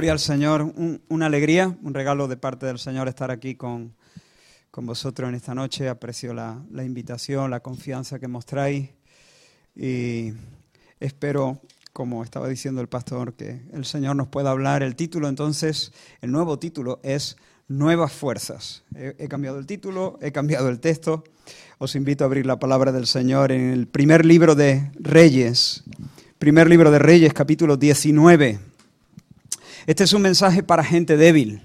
Gloria al Señor, una alegría, un regalo de parte del Señor estar aquí con, con vosotros en esta noche. Aprecio la, la, invitación, la confianza que mostráis y espero, como estaba diciendo el pastor, que el Señor nos pueda hablar. El título entonces, el nuevo título es Nuevas Fuerzas. He, he cambiado el título, he cambiado el texto. Os invito a abrir la palabra del Señor en el primer libro de Reyes. Primer libro de Reyes, capítulo 19. Este es un mensaje para gente débil.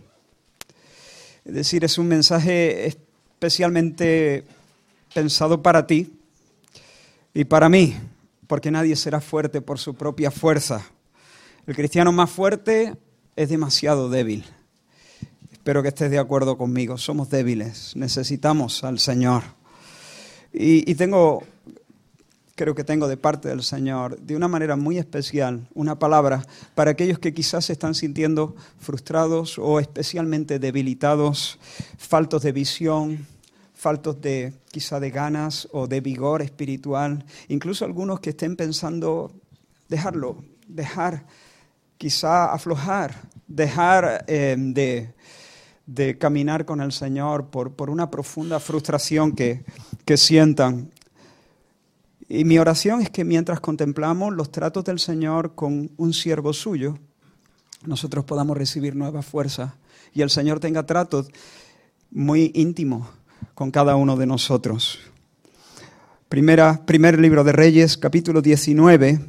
Es decir, es un mensaje especialmente pensado para ti y para mí, porque nadie será fuerte por su propia fuerza. El cristiano más fuerte es demasiado débil. Espero que estés de acuerdo conmigo. Somos débiles, necesitamos al Señor. Y, y tengo creo que tengo de parte del Señor, de una manera muy especial, una palabra para aquellos que quizás se están sintiendo frustrados o especialmente debilitados, faltos de visión, faltos de quizá de ganas o de vigor espiritual, incluso algunos que estén pensando dejarlo, dejar, quizá aflojar, dejar eh, de, de, caminar con el Señor por, por una profunda frustración que, que sientan. Y mi oración es que mientras contemplamos los tratos del Señor con un siervo suyo, nosotros podamos recibir nuevas fuerzas y el Señor tenga tratos muy íntimos con cada uno de nosotros. Primera, primer libro de Reyes, capítulo 19,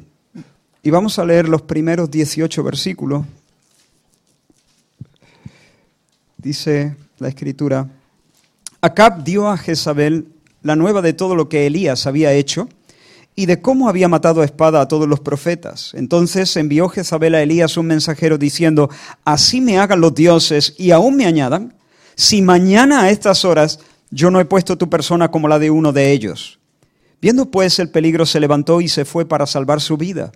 y vamos a leer los primeros 18 versículos. Dice la escritura, Acab dio a Jezabel la nueva de todo lo que Elías había hecho y de cómo había matado a espada a todos los profetas. Entonces envió Jezabel a Elías un mensajero diciendo, así me hagan los dioses y aún me añadan, si mañana a estas horas yo no he puesto tu persona como la de uno de ellos. Viendo pues el peligro se levantó y se fue para salvar su vida.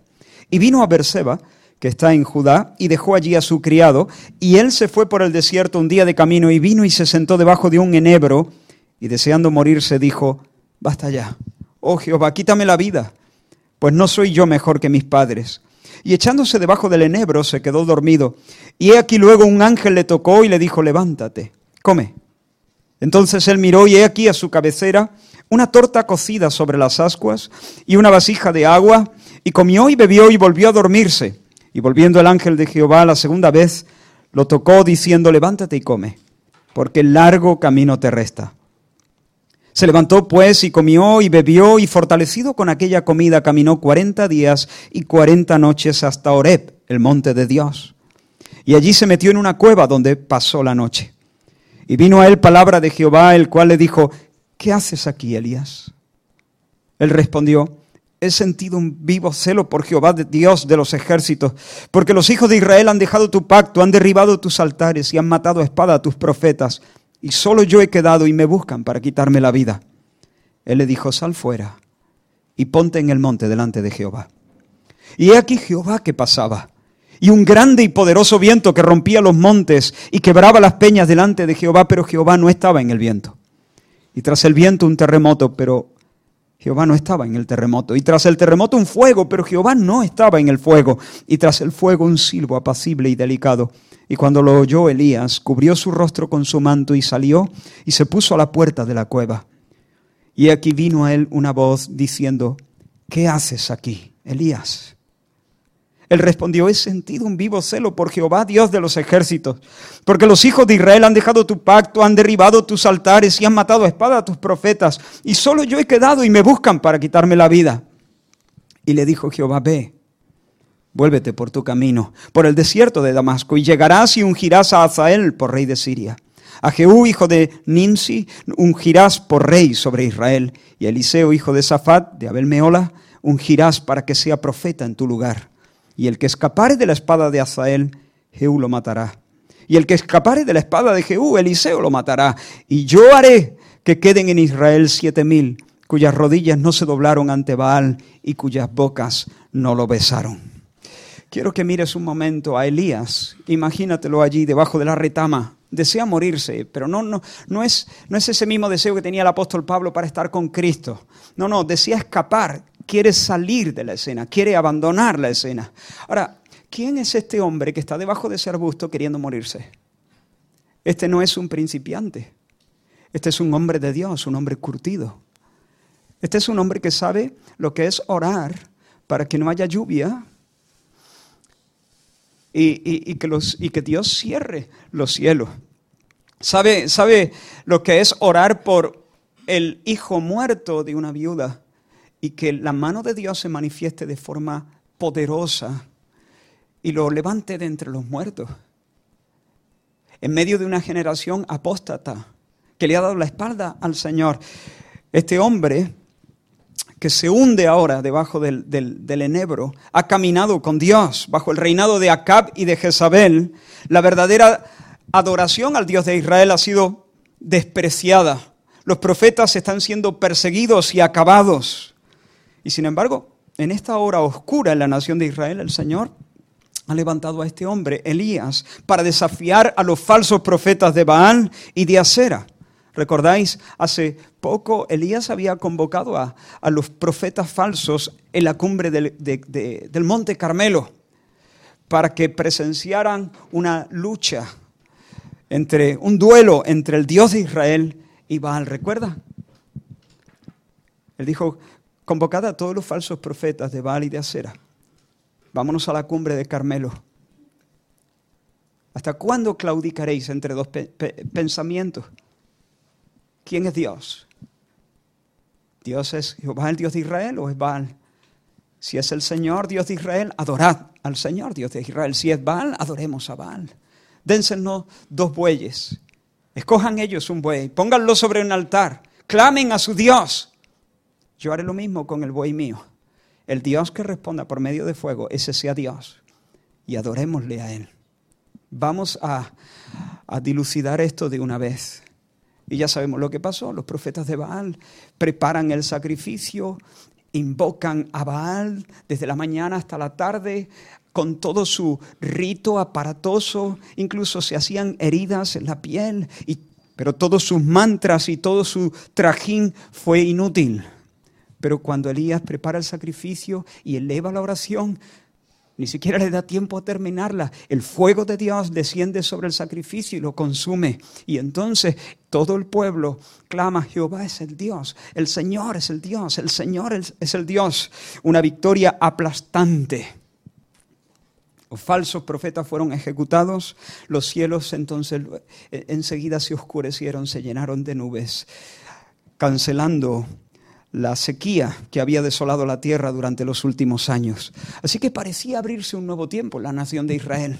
Y vino a Berseba, que está en Judá, y dejó allí a su criado, y él se fue por el desierto un día de camino y vino y se sentó debajo de un enebro, y deseando morirse dijo, basta ya Oh Jehová, quítame la vida, pues no soy yo mejor que mis padres. Y echándose debajo del enebro se quedó dormido. Y he aquí luego un ángel le tocó y le dijo, levántate, come. Entonces él miró y he aquí a su cabecera una torta cocida sobre las ascuas y una vasija de agua, y comió y bebió y volvió a dormirse. Y volviendo el ángel de Jehová la segunda vez, lo tocó diciendo, levántate y come, porque el largo camino te resta. Se levantó pues y comió y bebió y fortalecido con aquella comida caminó cuarenta días y cuarenta noches hasta Horeb, el monte de Dios. Y allí se metió en una cueva donde pasó la noche. Y vino a él palabra de Jehová, el cual le dijo, ¿qué haces aquí, Elías? Él respondió, he sentido un vivo celo por Jehová, Dios de los ejércitos, porque los hijos de Israel han dejado tu pacto, han derribado tus altares y han matado a espada a tus profetas y solo yo he quedado y me buscan para quitarme la vida. Él le dijo, sal fuera y ponte en el monte delante de Jehová. Y he aquí Jehová que pasaba, y un grande y poderoso viento que rompía los montes y quebraba las peñas delante de Jehová, pero Jehová no estaba en el viento. Y tras el viento un terremoto, pero Jehová no estaba en el terremoto. Y tras el terremoto un fuego, pero Jehová no estaba en el fuego. Y tras el fuego un silbo apacible y delicado. Y cuando lo oyó Elías, cubrió su rostro con su manto y salió y se puso a la puerta de la cueva. Y aquí vino a él una voz diciendo, ¿qué haces aquí, Elías? Él respondió, he sentido un vivo celo por Jehová, Dios de los ejércitos, porque los hijos de Israel han dejado tu pacto, han derribado tus altares y han matado a espada a tus profetas, y solo yo he quedado y me buscan para quitarme la vida. Y le dijo Jehová, ve Vuélvete por tu camino, por el desierto de Damasco, y llegarás y ungirás a Azael por rey de Siria. A Jehú, hijo de Ninsi, ungirás por rey sobre Israel, y a Eliseo, hijo de Safat, de Abel Meola, ungirás para que sea profeta en tu lugar. Y el que escapare de la espada de Azael, Jehú lo matará. Y el que escapare de la espada de Jehú, Eliseo lo matará. Y yo haré que queden en Israel siete mil, cuyas rodillas no se doblaron ante Baal y cuyas bocas no lo besaron. Quiero que mires un momento a Elías. Imagínatelo allí debajo de la retama. Desea morirse, pero no, no, no, es, no es ese mismo deseo que tenía el apóstol Pablo para estar con Cristo. No, no, desea escapar, quiere salir de la escena, quiere abandonar la escena. Ahora, ¿quién es este hombre que está debajo de ese arbusto queriendo morirse? Este no es un principiante. Este es un hombre de Dios, un hombre curtido. Este es un hombre que sabe lo que es orar para que no haya lluvia y, que, los, y que, Dios cierre los cielos. Sabe, sabe lo que es orar por el hijo muerto de una viuda y que la mano de Dios se manifieste de forma poderosa y lo levante de entre los muertos. En medio de una generación apóstata que le ha dado la espalda al Señor, este hombre que se hunde ahora debajo del, enebro, ha caminado con Dios bajo el reinado de Acab y de Jezabel, la verdadera adoración al Dios de Israel ha sido despreciada. Los profetas están siendo perseguidos y acabados. Y sin embargo, en esta hora oscura en la nación de Israel, el Señor ha levantado a este hombre, Elías, para desafiar a los falsos profetas de Baal y de Asera. ¿Recordáis? Hace poco Elías había convocado a, los profetas falsos en la cumbre del, del monte Carmelo para que presenciaran una lucha entre un duelo entre el Dios de Israel y Baal. ¿Recuerda? Él dijo, convocad a todos los falsos profetas de Baal y de Acera. Vámonos a la cumbre de Carmelo. ¿Hasta cuándo claudicaréis entre dos pensamientos? ¿Quién es Dios? ¿Dios es Jehová el Dios de Israel o es Baal? Si es el Señor Dios de Israel, adorad al Señor Dios de Israel. Si es Baal, adoremos a Baal. Dénsenos dos bueyes. Escojan ellos un buey, pónganlo sobre un altar, clamen a su Dios yo haré lo mismo con el buey mío. El Dios que responda por medio de fuego, ese sea Dios. Y adorémosle a Él. Vamos a, a dilucidar esto de una vez. Y ya sabemos lo que pasó. Los profetas de Baal preparan el sacrificio, invocan a Baal desde la mañana hasta la tarde con todo su rito aparatoso, incluso se hacían heridas en la piel, pero todos sus mantras y todo su trajín fue inútil. Pero cuando Elías prepara el sacrificio y eleva la oración, ni siquiera le da tiempo a terminarla. El fuego de Dios desciende sobre el sacrificio y lo consume. Y entonces todo el pueblo clama, Jehová es el Dios, el Señor es el Dios, el Señor es el Dios. Una victoria aplastante. Los falsos profetas fueron ejecutados, los cielos entonces eh, enseguida se oscurecieron, se llenaron de nubes, cancelando la sequía que había desolado la tierra durante los últimos años. Así que parecía abrirse un nuevo tiempo en la nación de Israel.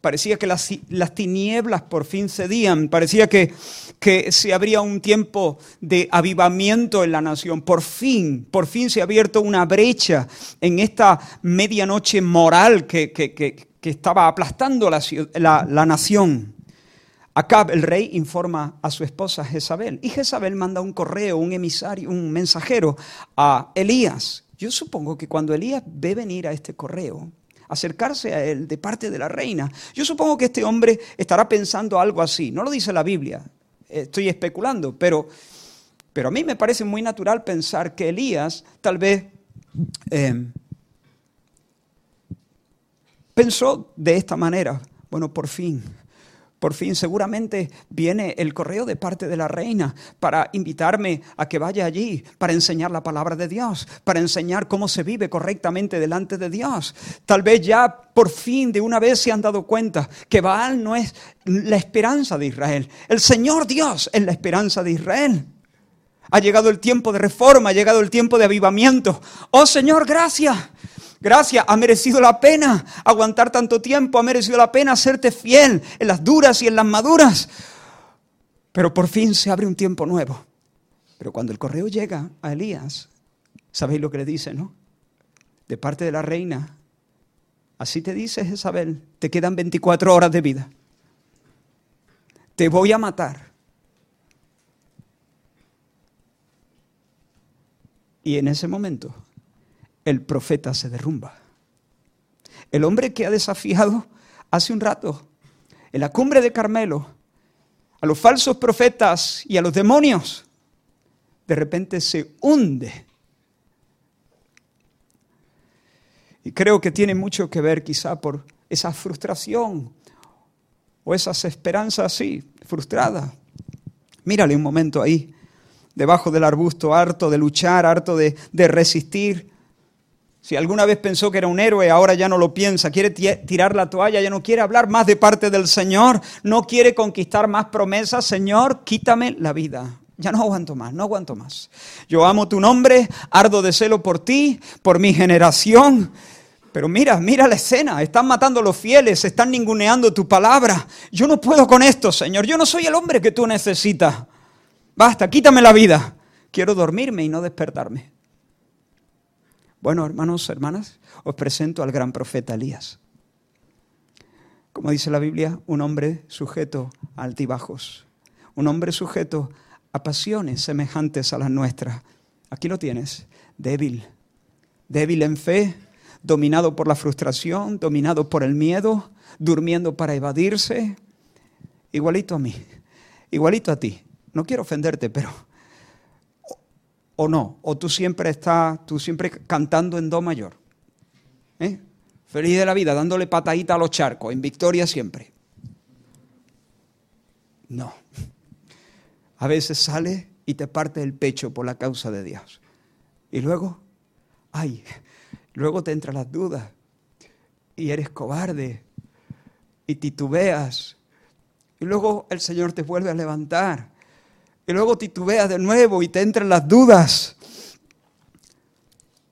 Parecía que las, tinieblas por fin cedían, parecía que, que se abría un tiempo de avivamiento en la nación. Por fin, por fin se ha abierto una brecha en esta medianoche moral que, que, estaba aplastando la, la, la nación. Acab, el rey, informa a su esposa Jezabel y Jezabel manda un correo, un emisario, un mensajero a Elías. Yo supongo que cuando Elías ve venir a este correo, acercarse a él de parte de la reina, yo supongo que este hombre estará pensando algo así. No lo dice la Biblia, estoy especulando, pero, pero a mí me parece muy natural pensar que Elías tal vez eh, pensó de esta manera, bueno, por fin por fin seguramente viene el correo de parte de la reina para invitarme a que vaya allí, para enseñar la palabra de Dios, para enseñar cómo se vive correctamente delante de Dios. Tal vez ya por fin de una vez se han dado cuenta que Baal no es la esperanza de Israel. El Señor Dios es la esperanza de Israel. Ha llegado el tiempo de reforma, ha llegado el tiempo de avivamiento. Oh Señor, gracias. Gracias, ha merecido la pena aguantar tanto tiempo, ha merecido la pena hacerte fiel en las duras y en las maduras. Pero por fin se abre un tiempo nuevo. Pero cuando el correo llega a Elías, ¿sabéis lo que le dice, no? De parte de la reina, así te dice Jezabel, te quedan 24 horas de vida. Te voy a matar. Y en ese momento el profeta se derrumba. El hombre que ha desafiado hace un rato en la cumbre de Carmelo a los falsos profetas y a los demonios, de repente se hunde. Y creo que tiene mucho que ver quizá por esa frustración o esas esperanzas así, frustradas. Mírale un momento ahí, debajo del arbusto, harto de luchar, harto de, de resistir. Si alguna vez pensó que era un héroe, ahora ya no lo piensa, quiere tirar la toalla, ya no quiere hablar más de parte del Señor, no quiere conquistar más promesas. Señor, quítame la vida. Ya no aguanto más, no aguanto más. Yo amo tu nombre, ardo de celo por ti, por mi generación. Pero mira, mira la escena, están matando a los fieles, están ninguneando tu palabra. Yo no puedo con esto, Señor, yo no soy el hombre que tú necesitas. Basta, quítame la vida. Quiero dormirme y no despertarme. Bueno, hermanos, hermanas, os presento al gran profeta Elías. Como dice la Biblia, un hombre sujeto a altibajos, un hombre sujeto a pasiones semejantes a las nuestras. Aquí lo tienes, débil, débil en fe, dominado por la frustración, dominado por el miedo, durmiendo para evadirse, igualito a mí, igualito a ti. No quiero ofenderte, pero o no, o tú siempre estás, tú siempre cantando en do mayor. ¿eh? Feliz de la vida, dándole patadita a los charcos, en victoria siempre. No. A veces sale y te parte el pecho por la causa de Dios. Y luego, ay, Luego te entran las dudas y eres cobarde y titubeas. Y luego el Señor te vuelve a levantar. Y luego titubeas de nuevo y te entran las dudas.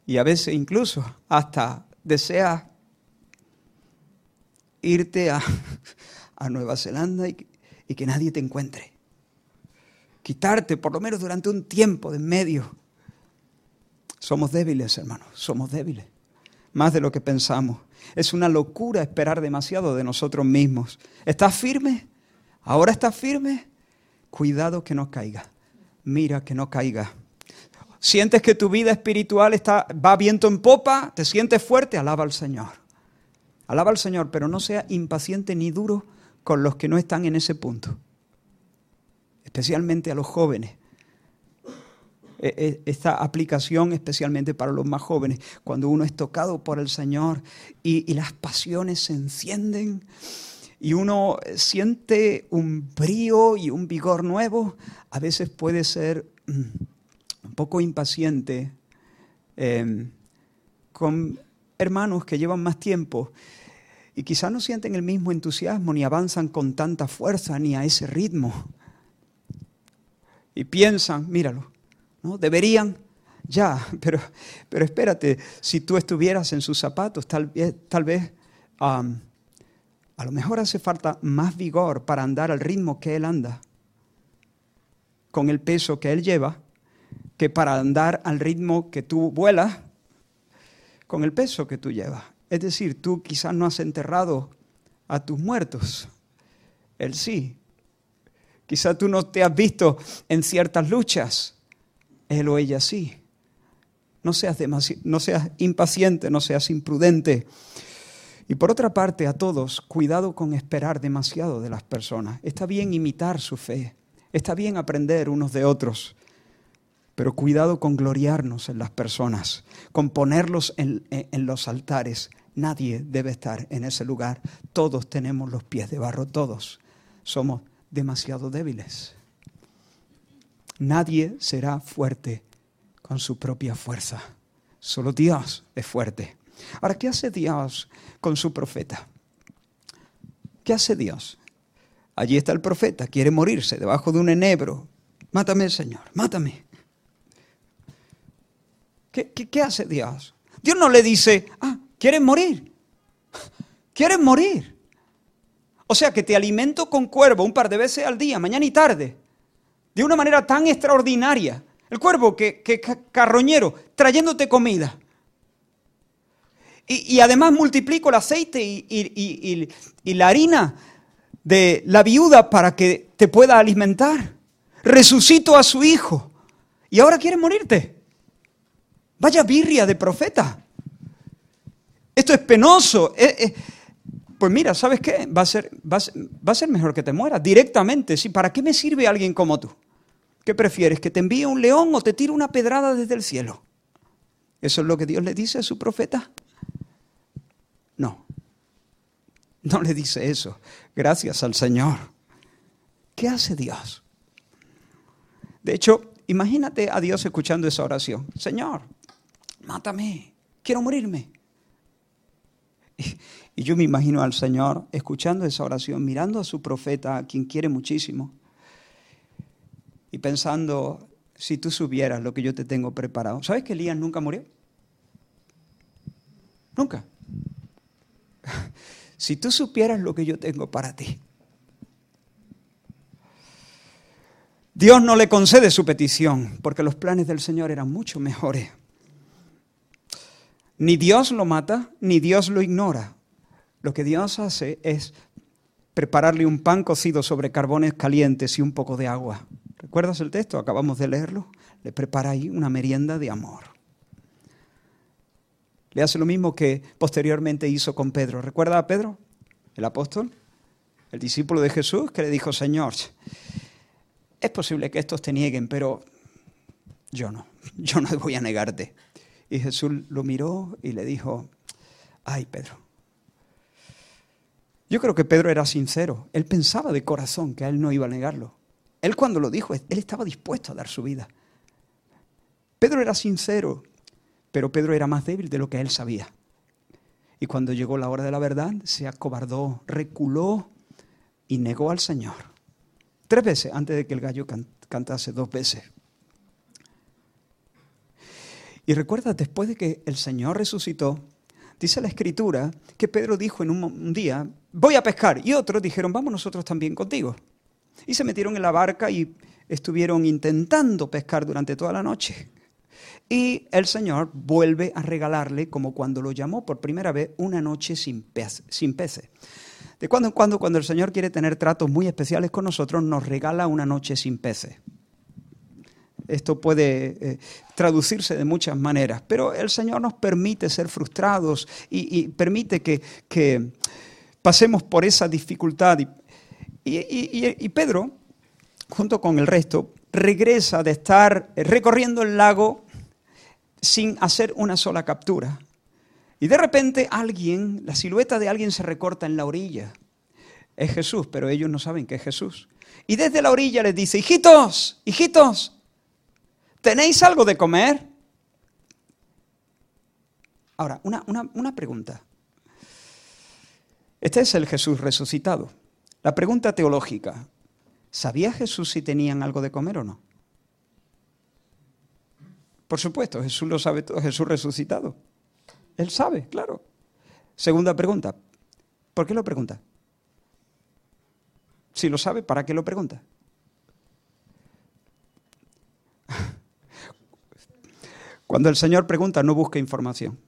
Y a veces incluso hasta deseas irte a, Nueva Zelanda y, y que nadie te encuentre. Quitarte por lo menos durante un tiempo de medio somos débiles, hermanos, somos débiles, más de lo que pensamos. Es una locura esperar demasiado de nosotros mismos. ¿Estás firme? ¿Ahora estás firme? Cuidado que no caiga. Mira que no caiga. ¿Sientes que tu vida espiritual está, va viento en popa? ¿Te sientes fuerte? Alaba al Señor. Alaba al Señor, pero no sea impaciente ni duro con los que no están en ese punto. Especialmente a los jóvenes. E, e, esta aplicación especialmente para los más jóvenes, cuando uno es tocado por el Señor y, las pasiones se encienden y uno siente un brío y un vigor nuevo, a veces puede ser mm, un poco impaciente em, con hermanos que llevan más tiempo y quizás no sienten el mismo entusiasmo ni avanzan con tanta fuerza ni a ese ritmo. Y piensan, míralo, ¿no? Deberían, ya, pero, pero espérate, si tú estuvieras en sus zapatos, tal vez, tal vez a lo mejor hace falta más vigor para andar al ritmo que él anda, con el peso que él lleva, que para andar al ritmo que tú vuelas, con el peso que tú llevas. Es decir, tú quizás no has enterrado a tus muertos, él sí. Quizás tú no te has visto en ciertas luchas, él o ella sí. No seas, impaciente, no seas imprudente. Y por otra parte, a todos, cuidado con esperar demasiado de las personas. Está bien imitar su fe, está bien aprender unos de otros, pero cuidado con gloriarnos en las personas, con ponerlos en, los altares. Nadie debe estar en ese lugar. Todos tenemos los pies de barro, todos somos demasiado débiles. Nadie será fuerte con su propia fuerza. Solo Dios es fuerte. Ahora, ¿qué hace Dios con su profeta? ¿Qué hace Dios? Allí está el profeta, quiere morirse debajo de un enebro. Mátame, Señor, mátame. ¿Qué, qué, hace Dios? Dios no le dice, ah, ¿quieres morir? ¿Quieres morir? O sea, que te alimento con cuervo un par de veces al día, mañana y tarde de una manera tan extraordinaria. El cuervo que, carroñero, trayéndote comida. Y, además multiplico el aceite y, la harina de la viuda para que te pueda alimentar. Resucito a su hijo. Y ahora quiere morirte. Vaya birria de profeta. Esto es penoso. Eh, eh, pues mira, ¿sabes qué? Va a, ser, mejor que te mueras directamente. ¿Para qué me sirve alguien como tú? ¿Qué prefieres? ¿Que te envíe un león o te tire una pedrada desde el cielo? Eso es lo que Dios le dice a su profeta. No le dice eso. Gracias al Señor. ¿Qué hace Dios? De hecho, imagínate a Dios escuchando esa oración. Señor, mátame, quiero morirme. Y, yo me imagino al Señor escuchando esa oración, mirando a su profeta, a quien quiere muchísimo, y pensando, si tú supieras lo que yo te tengo preparado. ¿Sabes que Elías nunca murió? Nunca. Si tú supieras lo que yo tengo para ti. Dios no le concede su petición porque los planes del Señor eran mucho mejores. Ni Dios lo mata, ni Dios lo ignora. Lo que Dios hace es prepararle un pan cocido sobre carbones calientes y un poco de agua. ¿Recuerdas el texto? Acabamos de leerlo. Le prepara ahí una merienda de amor. Le hace lo mismo que posteriormente hizo con Pedro. ¿Recuerda a Pedro, el apóstol? El discípulo de Jesús que le dijo, Señor, es posible que estos te nieguen, pero yo no, yo no voy a negarte. Y Jesús lo miró y le dijo, ay Pedro. Yo creo que Pedro era sincero. Él pensaba de corazón que a él no iba a negarlo. Él cuando lo dijo, él estaba dispuesto a dar su vida. Pedro era sincero, pero Pedro era más débil de lo que él sabía. Y cuando llegó la hora de la verdad, se acobardó, reculó y negó al Señor. Tres veces antes de que el gallo cantase dos veces. Y recuerda, después de que el Señor resucitó, dice la Escritura que Pedro dijo en un día, voy a pescar. Y otros dijeron, vamos nosotros también contigo. Y se metieron en la barca y estuvieron intentando pescar durante toda la noche. Y el Señor vuelve a regalarle, como cuando lo llamó por primera vez, una noche sin, peces. De cuando en cuando, cuando el Señor quiere tener tratos muy especiales con nosotros, nos regala una noche sin peces. Esto puede eh, traducirse de muchas maneras, pero el Señor nos permite ser frustrados y, permite que, pasemos por esa dificultad. y Pedro, junto con el resto, regresa de estar recorriendo el lago sin hacer una sola captura. Y de repente alguien, la silueta de alguien se recorta en la orilla. Es Jesús, pero ellos no saben que es Jesús. Y desde la orilla les dice, hijitos, hijitos, ¿Tenéis algo de comer? Ahora, una, pregunta. Este es el Jesús resucitado. La pregunta teológica, ¿sabía Jesús si tenían algo de comer o no? Por supuesto, Jesús lo sabe todo, Jesús resucitado. Él sabe, claro. Segunda pregunta, ¿por qué lo pregunta? Si lo sabe, ¿para qué lo pregunta? Cuando el Señor pregunta, no busca información.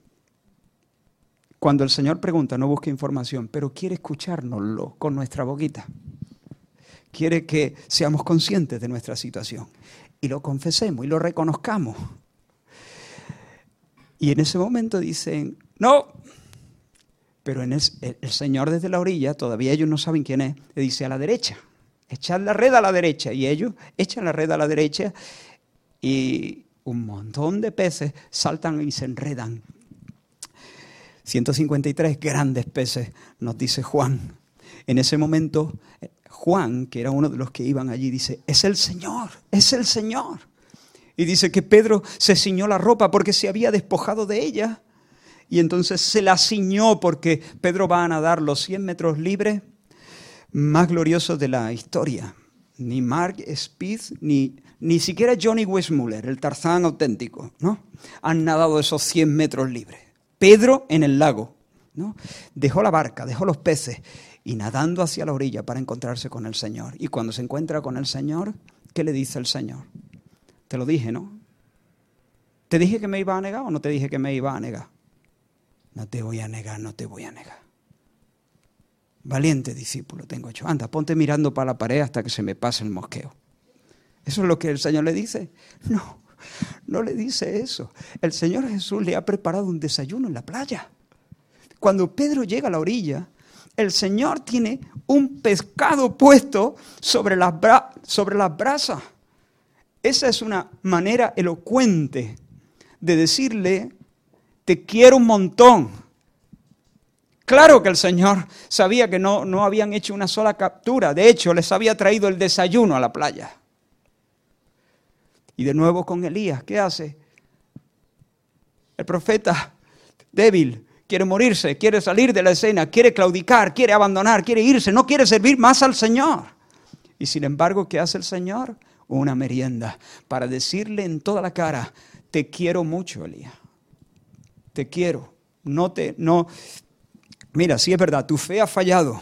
Cuando el Señor pregunta, no busca información, pero quiere escuchárnoslo con nuestra boquita. Quiere que seamos conscientes de nuestra situación y lo confesemos y lo reconozcamos. Y en ese momento dicen, no, pero en el, Señor desde la orilla, todavía ellos no saben quién es, le dice a la derecha, echad la red a la derecha. Y ellos echan la red a la derecha y, un montón de peces saltan y se enredan. 153 grandes peces, nos dice Juan. En ese momento, Juan, que era uno de los que iban allí, dice, es el Señor, es el Señor. Y dice que Pedro se ciñó la ropa porque se había despojado de ella. Y entonces se la ciñó porque Pedro va a nadar los 100 metros libres más gloriosos de la historia. Ni Mark Speed ni ni siquiera Johnny Westmuller, el Tarzán auténtico, ¿no? Han nadado esos 100 metros libres. Pedro en el lago, ¿no? Dejó la barca, dejó los peces y nadando hacia la orilla para encontrarse con el Señor. Y cuando se encuentra con el Señor, ¿qué le dice el Señor? Te lo dije, ¿no? ¿Te dije que me iba a negar o no te dije que me iba a negar? No te voy a negar, no te voy a negar. Valiente discípulo tengo hecho. Anda, ponte mirando para la pared hasta que se me pase el mosqueo. ¿Eso es lo que el Señor le dice? No, no le dice eso. El Señor Jesús le ha preparado un desayuno en la playa. Cuando Pedro llega a la orilla, el Señor tiene un pescado puesto sobre las, sobre las brasas. Esa es una manera elocuente de decirle, te quiero un montón. Claro que el Señor sabía que no, no habían hecho una sola captura. De hecho, les había traído el desayuno a la playa. Y de nuevo con Elías, ¿qué hace? El profeta débil quiere morirse, quiere salir de la escena, quiere claudicar, quiere abandonar, quiere irse, no quiere servir más al Señor. Y sin embargo, ¿qué hace el Señor? Una merienda para decirle en toda la cara, te quiero mucho, Elías. Te quiero. No te, no. Mira, sí es verdad, tu fe ha fallado.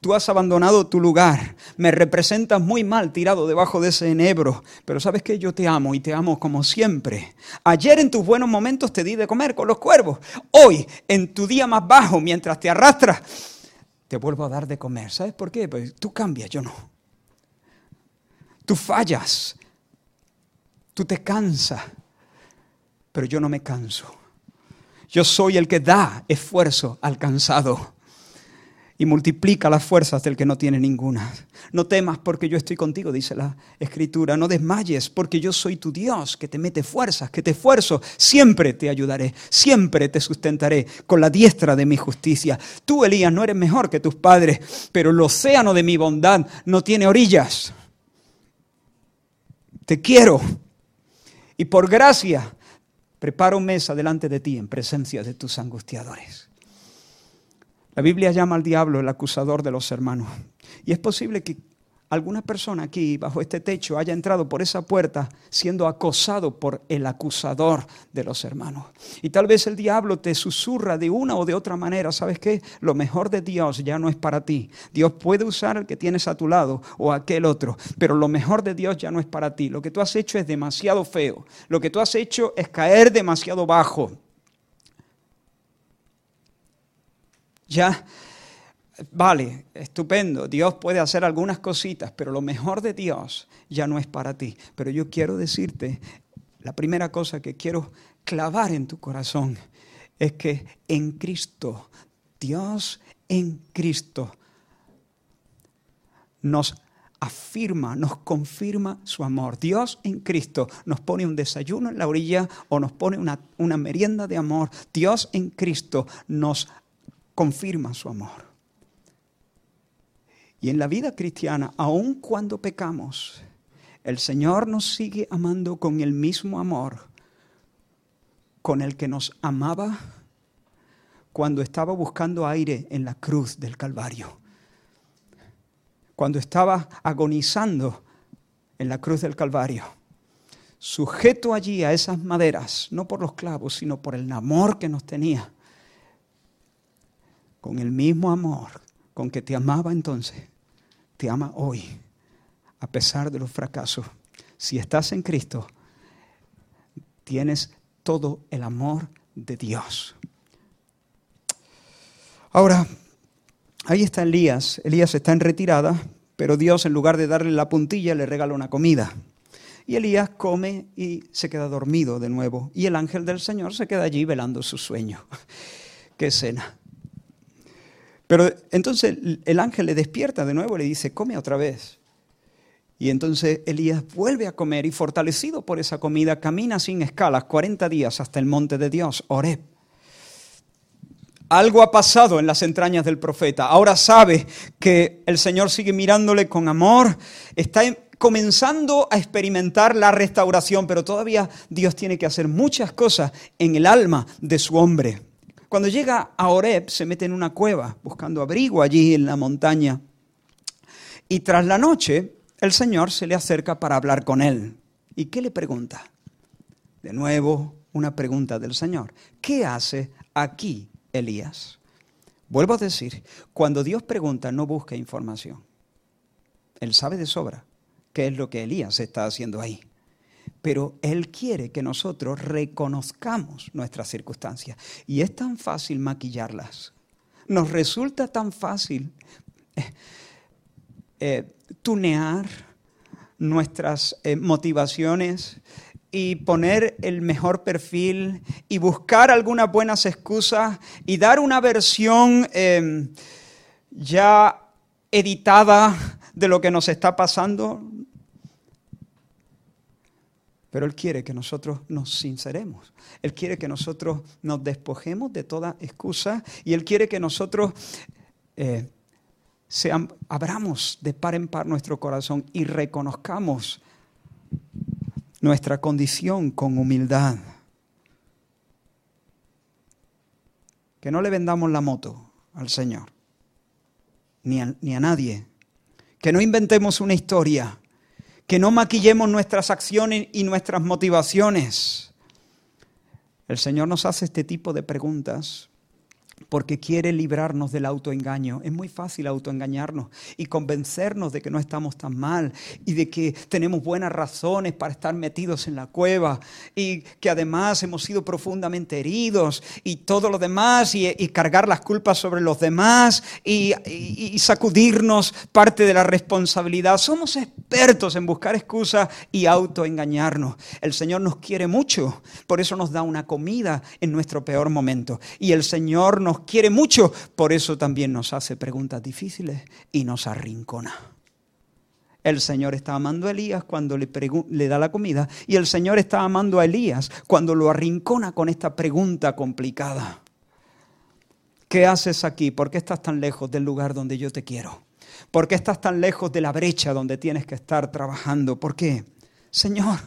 Tú has abandonado tu lugar. Me representas muy mal tirado debajo de ese enebro. Pero sabes que yo te amo y te amo como siempre. Ayer en tus buenos momentos te di de comer con los cuervos. Hoy, en tu día más bajo, mientras te arrastras, te vuelvo a dar de comer. ¿Sabes por qué? Pues tú cambias, yo no. Tú fallas. Tú te cansas. Pero yo no me canso. Yo soy el que da esfuerzo alcanzado y multiplica las fuerzas del que no tiene ninguna. No temas porque yo estoy contigo, dice la escritura. No desmayes porque yo soy tu Dios, que te mete fuerzas, que te esfuerzo. Siempre te ayudaré, siempre te sustentaré con la diestra de mi justicia. Tú, Elías, no eres mejor que tus padres, pero el océano de mi bondad no tiene orillas. Te quiero. Y por gracia, preparo mesa delante de ti en presencia de tus angustiadores. La Biblia llama al diablo el acusador de los hermanos. Y es posible que alguna persona aquí, bajo este techo, haya entrado por esa puerta siendo acosado por el acusador de los hermanos. Y tal vez el diablo te susurra de una o de otra manera, ¿sabes qué? Lo mejor de Dios ya no es para ti. Dios puede usar el que tienes a tu lado o aquel otro, pero lo mejor de Dios ya no es para ti. Lo que tú has hecho es demasiado feo. Lo que tú has hecho es caer demasiado bajo. Ya, vale, estupendo, Dios puede hacer algunas cositas, pero lo mejor de Dios ya no es para ti. Pero yo quiero decirte, la primera cosa que quiero clavar en tu corazón es que en Cristo, Dios en Cristo, nos afirma, nos confirma su amor. Dios en Cristo nos pone un desayuno en la orilla o nos pone una, merienda de amor. Dios en Cristo nos confirma su amor. Y en la vida cristiana, aun cuando pecamos, el Señor nos sigue amando con el mismo amor con el que nos amaba cuando estaba buscando aire en la cruz del Calvario. Cuando estaba agonizando en la cruz del Calvario. Sujeto allí a esas maderas, no por los clavos, sino por el amor que nos tenía con el mismo amor con que te amaba entonces, te ama hoy, a pesar de los fracasos. Si estás en Cristo, tienes todo el amor de Dios. Ahora, ahí está Elías. Elías está en retirada, pero Dios en lugar de darle la puntilla le regala una comida. Y Elías come y se queda dormido de nuevo. Y el ángel del Señor se queda allí velando su sueño. Qué escena. Pero entonces el ángel le despierta de nuevo y le dice, come otra vez. Y entonces Elías vuelve a comer y fortalecido por esa comida camina sin escalas 40 días hasta el monte de Dios, Oreb. Algo ha pasado en las entrañas del profeta. Ahora sabe que el Señor sigue mirándole con amor. Está comenzando a experimentar la restauración, pero todavía Dios tiene que hacer muchas cosas en el alma de su hombre. Cuando llega a Oreb, se mete en una cueva buscando abrigo allí en la montaña. Y tras la noche, el Señor se le acerca para hablar con él. ¿Y qué le pregunta? De nuevo, una pregunta del Señor. ¿Qué hace aquí Elías? Vuelvo a decir, cuando Dios pregunta, no busca información. Él sabe de sobra qué es lo que Elías está haciendo ahí pero Él quiere que nosotros reconozcamos nuestras circunstancias. Y es tan fácil maquillarlas. Nos resulta tan fácil eh, eh, tunear nuestras eh, motivaciones y poner el mejor perfil y buscar algunas buenas excusas y dar una versión em, ya editada de lo que nos está pasando. Pero Él quiere que nosotros nos sinceremos. Él quiere que nosotros nos despojemos de toda excusa y Él quiere que nosotros eh, abramos de par en par nuestro corazón y reconozcamos nuestra condición con humildad. Que no le vendamos la moto al Señor, ni ni a nadie. Que no inventemos una historia que no maquillemos nuestras acciones y nuestras motivaciones. El Señor nos hace este tipo de preguntas porque quiere librarnos del autoengaño. Es muy fácil autoengañarnos y convencernos de que no estamos tan mal y de que tenemos buenas razones para estar metidos en la cueva y que además hemos sido profundamente heridos y todo lo demás y, cargar las culpas sobre los demás y, y sacudirnos parte de la responsabilidad. Somos expertos en buscar excusas y autoengañarnos. El Señor nos quiere mucho, por eso nos da una comida en nuestro peor momento. Y el Señor nos quiere mucho, por eso también nos hace preguntas difíciles y nos arrincona. El Señor está amando a Elías cuando le, le, da la comida y el Señor está amando a Elías cuando lo arrincona con esta pregunta complicada. ¿Qué haces aquí? ¿Por qué estás tan lejos del lugar donde yo te quiero? ¿Por qué estás tan lejos de la brecha donde tienes que estar trabajando? ¿Por qué? Señor,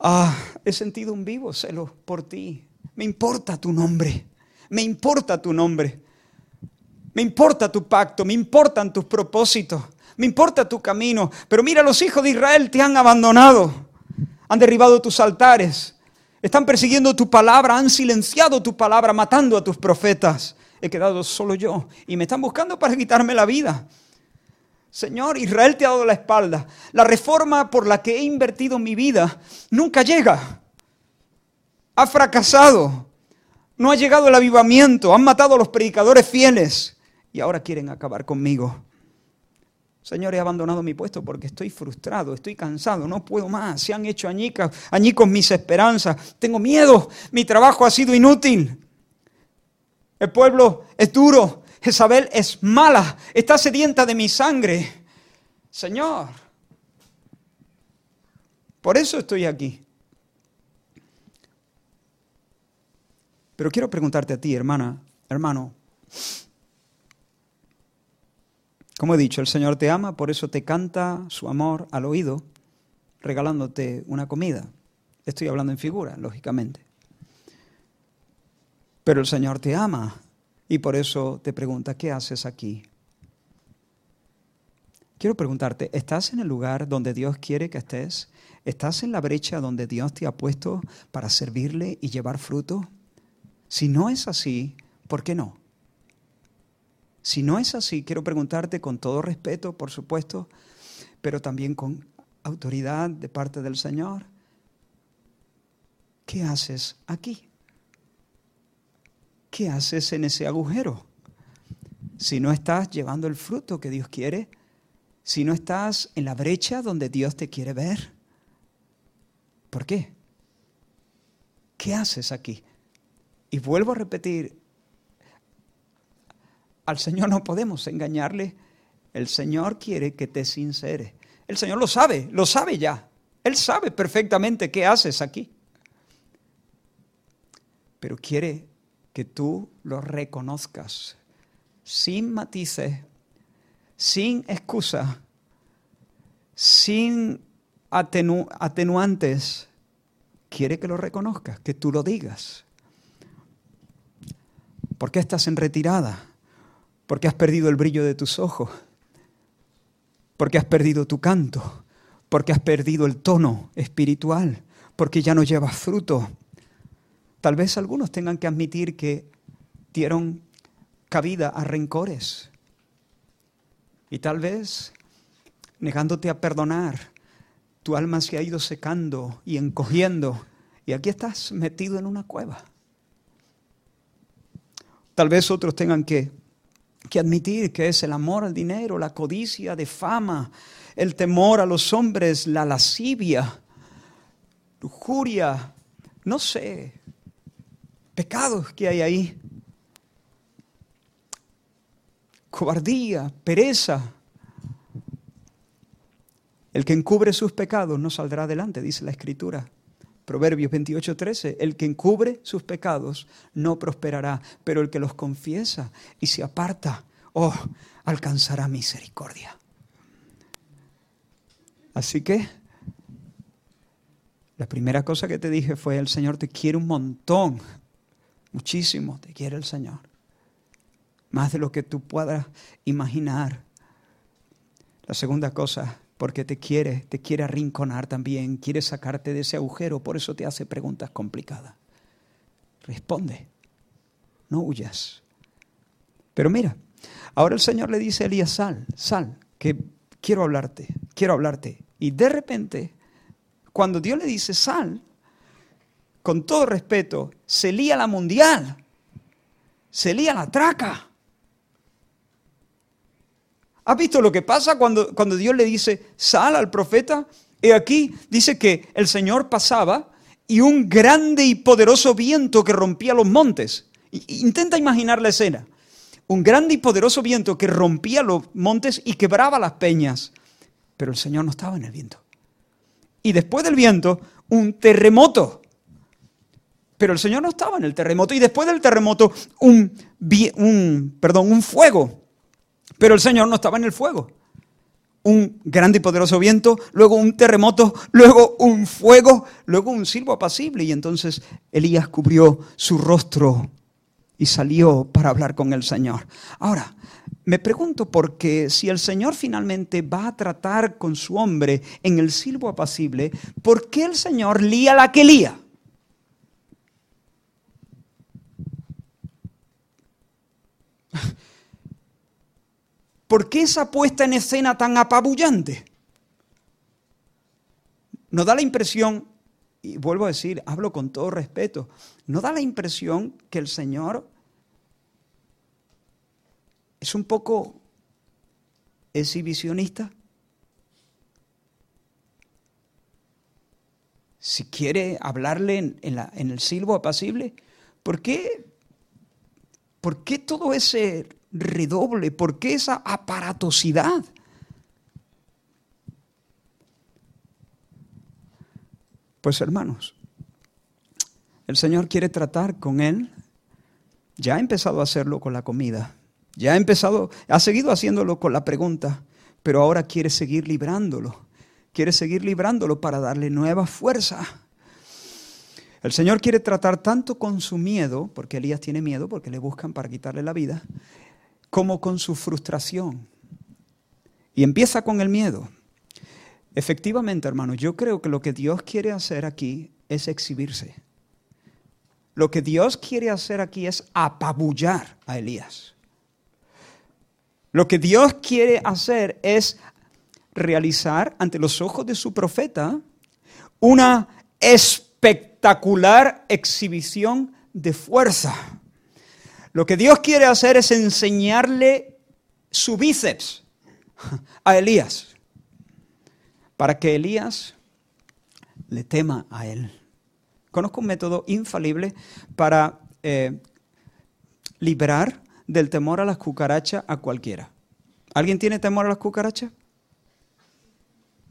ah, he sentido un vivo celo por ti. Me importa tu nombre. Me importa tu nombre. Me importa tu pacto. Me importan tus propósitos. Me importa tu camino. Pero mira, los hijos de Israel te han abandonado. Han derribado tus altares. Están persiguiendo tu palabra. Han silenciado tu palabra, matando a tus profetas. He quedado solo yo. Y me están buscando para quitarme la vida. Señor, Israel te ha dado la espalda. La reforma por la que he invertido mi vida nunca llega. Ha fracasado. No ha llegado el avivamiento, han matado a los predicadores fieles y ahora quieren acabar conmigo. Señor, he abandonado mi puesto porque estoy frustrado, estoy cansado, no puedo más. Se han hecho añicos, añicos mis esperanzas. Tengo miedo, mi trabajo ha sido inútil. El pueblo es duro, Jezabel es mala, está sedienta de mi sangre. Señor, por eso estoy aquí. Pero quiero preguntarte a ti, hermana, hermano. Como he dicho, el Señor te ama, por eso te canta su amor al oído, regalándote una comida. Estoy hablando en figura, lógicamente. Pero el Señor te ama y por eso te pregunta, ¿qué haces aquí? Quiero preguntarte, ¿estás en el lugar donde Dios quiere que estés? ¿Estás en la brecha donde Dios te ha puesto para servirle y llevar fruto? Si no es así, ¿por qué no? Si no es así, quiero preguntarte con todo respeto, por supuesto, pero también con autoridad de parte del Señor, ¿qué haces aquí? ¿Qué haces en ese agujero? Si no estás llevando el fruto que Dios quiere, si no estás en la brecha donde Dios te quiere ver, ¿por qué? ¿Qué haces aquí? Y vuelvo a repetir, al Señor no podemos engañarle. El Señor quiere que te sinceres. El Señor lo sabe, lo sabe ya. Él sabe perfectamente qué haces aquí. Pero quiere que tú lo reconozcas sin matices, sin excusa, sin atenuantes. Quiere que lo reconozcas, que tú lo digas. ¿Por qué estás en retirada? Porque has perdido el brillo de tus ojos. Porque has perdido tu canto. Porque has perdido el tono espiritual. Porque ya no llevas fruto. Tal vez algunos tengan que admitir que dieron cabida a rencores. Y tal vez, negándote a perdonar, tu alma se ha ido secando y encogiendo. Y aquí estás metido en una cueva. Tal vez otros tengan que, admitir que es el amor al dinero, la codicia de fama, el temor a los hombres, la lascivia, lujuria, no sé, pecados que hay ahí. Cobardía, pereza. El que encubre sus pecados no saldrá adelante, dice la Escritura. Proverbios 28:13, el que encubre sus pecados no prosperará, pero el que los confiesa y se aparta, oh, alcanzará misericordia. Así que la primera cosa que te dije fue, el Señor te quiere un montón, muchísimo, te quiere el Señor, más de lo que tú puedas imaginar. La segunda cosa porque te quiere, te quiere arrinconar también, quiere sacarte de ese agujero, por eso te hace preguntas complicadas. Responde, no huyas. Pero mira, ahora el Señor le dice a Elías, sal, sal, que quiero hablarte, quiero hablarte. Y de repente, cuando Dios le dice, sal, con todo respeto, se lía la mundial, se lía la traca. ¿Has visto lo que pasa cuando, cuando Dios le dice, sal al profeta? Y aquí dice que el Señor pasaba y un grande y poderoso viento que rompía los montes. Intenta imaginar la escena. Un grande y poderoso viento que rompía los montes y quebraba las peñas. Pero el Señor no estaba en el viento. Y después del viento, un terremoto. Pero el Señor no estaba en el terremoto. Y después del terremoto, un, un, perdón, un fuego. Pero el Señor no estaba en el fuego. Un grande y poderoso viento, luego un terremoto, luego un fuego, luego un silbo apacible. Y entonces Elías cubrió su rostro y salió para hablar con el Señor. Ahora, me pregunto por qué si el Señor finalmente va a tratar con su hombre en el silbo apacible, ¿por qué el Señor lía la que lía? ¿Por qué esa puesta en escena tan apabullante? Nos da la impresión, y vuelvo a decir, hablo con todo respeto, ¿no da la impresión que el Señor es un poco exhibicionista? Si quiere hablarle en, en el silbo apacible, ¿por qué, ¿por qué todo ese redoble? ¿Por qué esa aparatosidad? Pues hermanos, el Señor quiere tratar con él. Ya ha empezado a hacerlo con la comida. Ya ha empezado, ha seguido haciéndolo con la pregunta, pero ahora quiere seguir librándolo. Quiere seguir librándolo para darle nueva fuerza. El Señor quiere tratar tanto con su miedo, porque Elías tiene miedo, porque le buscan para quitarle la vida, como con su frustración. Y empieza con el miedo. Efectivamente, hermanos, yo creo que lo que Dios quiere hacer aquí es exhibirse. Lo que Dios quiere hacer aquí es apabullar a Elías. Lo que Dios quiere hacer es realizar ante los ojos de su profeta una espectacular exhibición de fuerza. Lo que Dios quiere hacer es enseñarle su bíceps a Elías, para que Elías le tema a él. Conozco un método infalible para eh, liberar del temor a las cucarachas a cualquiera. ¿Alguien tiene temor a las cucarachas?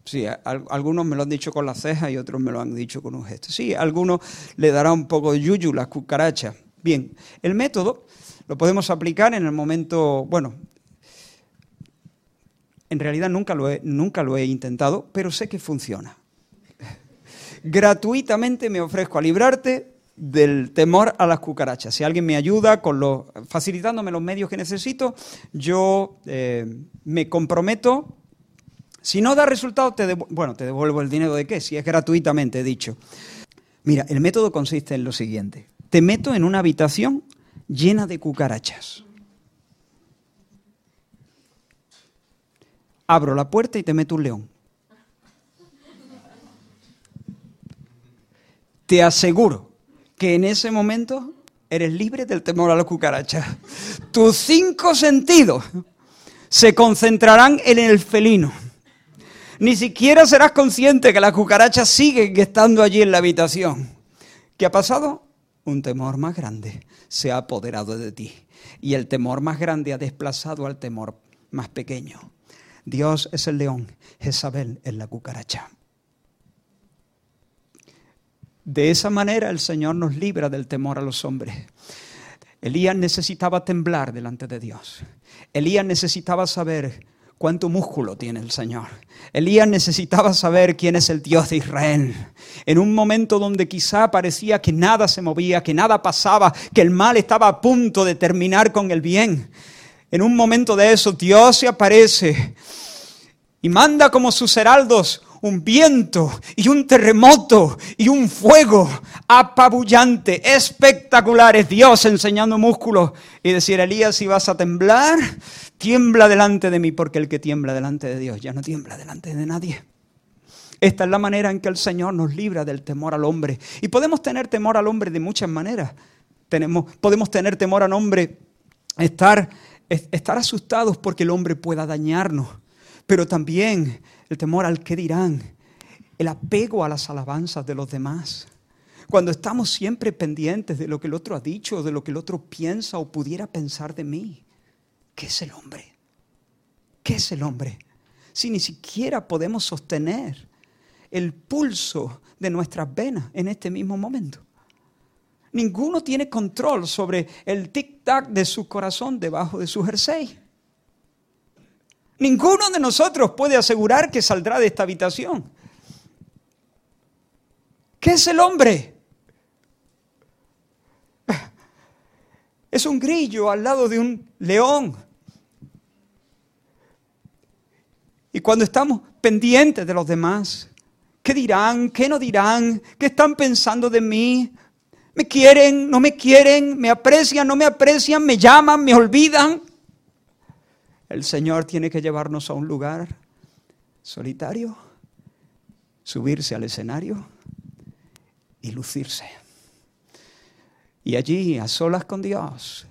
Sí, algunos me lo han dicho con la ceja y otros me lo han dicho con un gesto. Sí, algunos le dará un poco de yuyu las cucarachas. Bien, el método lo podemos aplicar en el momento, bueno, en realidad nunca lo he, nunca lo he intentado, pero sé que funciona. Gratuitamente me ofrezco a librarte del temor a las cucarachas. Si alguien me ayuda con los, facilitándome los medios que necesito, yo eh, me comprometo. Si no da resultado, te bueno, te devuelvo el dinero de qué, si es gratuitamente, he dicho. Mira, el método consiste en lo siguiente te meto en una habitación llena de cucarachas. Abro la puerta y te meto un león. Te aseguro que en ese momento eres libre del temor a las cucarachas. Tus cinco sentidos se concentrarán en el felino. Ni siquiera serás consciente que las cucarachas siguen estando allí en la habitación. ¿Qué ha pasado? Un temor más grande se ha apoderado de ti. Y el temor más grande ha desplazado al temor más pequeño. Dios es el león, Jezabel es la cucaracha. De esa manera el Señor nos libra del temor a los hombres. Elías necesitaba temblar delante de Dios. Elías necesitaba saber cuánto músculo tiene el Señor. Elías necesitaba saber quién es el Dios de Israel. En un momento donde quizá parecía que nada se movía, que nada pasaba, que el mal estaba a punto de terminar con el bien. En un momento de eso Dios se aparece y manda como sus heraldos un viento y un terremoto y un fuego apabullante, espectacular. Es Dios enseñando músculos y decir, Elías, si vas a temblar, tiembla delante de mí, porque el que tiembla delante de Dios ya no tiembla delante de nadie. Esta es la manera en que el Señor nos libra del temor al hombre. Y podemos tener temor al hombre de muchas maneras. Tenemos, podemos tener temor al hombre, estar, estar asustados porque el hombre pueda dañarnos, pero también el temor al qué dirán, el apego a las alabanzas de los demás. Cuando estamos siempre pendientes de lo que el otro ha dicho, de lo que el otro piensa o pudiera pensar de mí. ¿Qué es el hombre? ¿Qué es el hombre? Si ni siquiera podemos sostener el pulso de nuestras venas en este mismo momento. Ninguno tiene control sobre el tic-tac de su corazón debajo de su jersey. Ninguno de nosotros puede asegurar que saldrá de esta habitación. ¿Qué es el hombre? Es un grillo al lado de un león. Y cuando estamos pendientes de los demás, ¿qué dirán? ¿Qué no dirán? ¿Qué están pensando de mí? ¿Me quieren? ¿No me quieren? ¿Me aprecian? ¿No me aprecian? ¿Me llaman? ¿Me olvidan? El Señor tiene que llevarnos a un lugar solitario, subirse al escenario y lucirse. Y allí, a solas con Dios,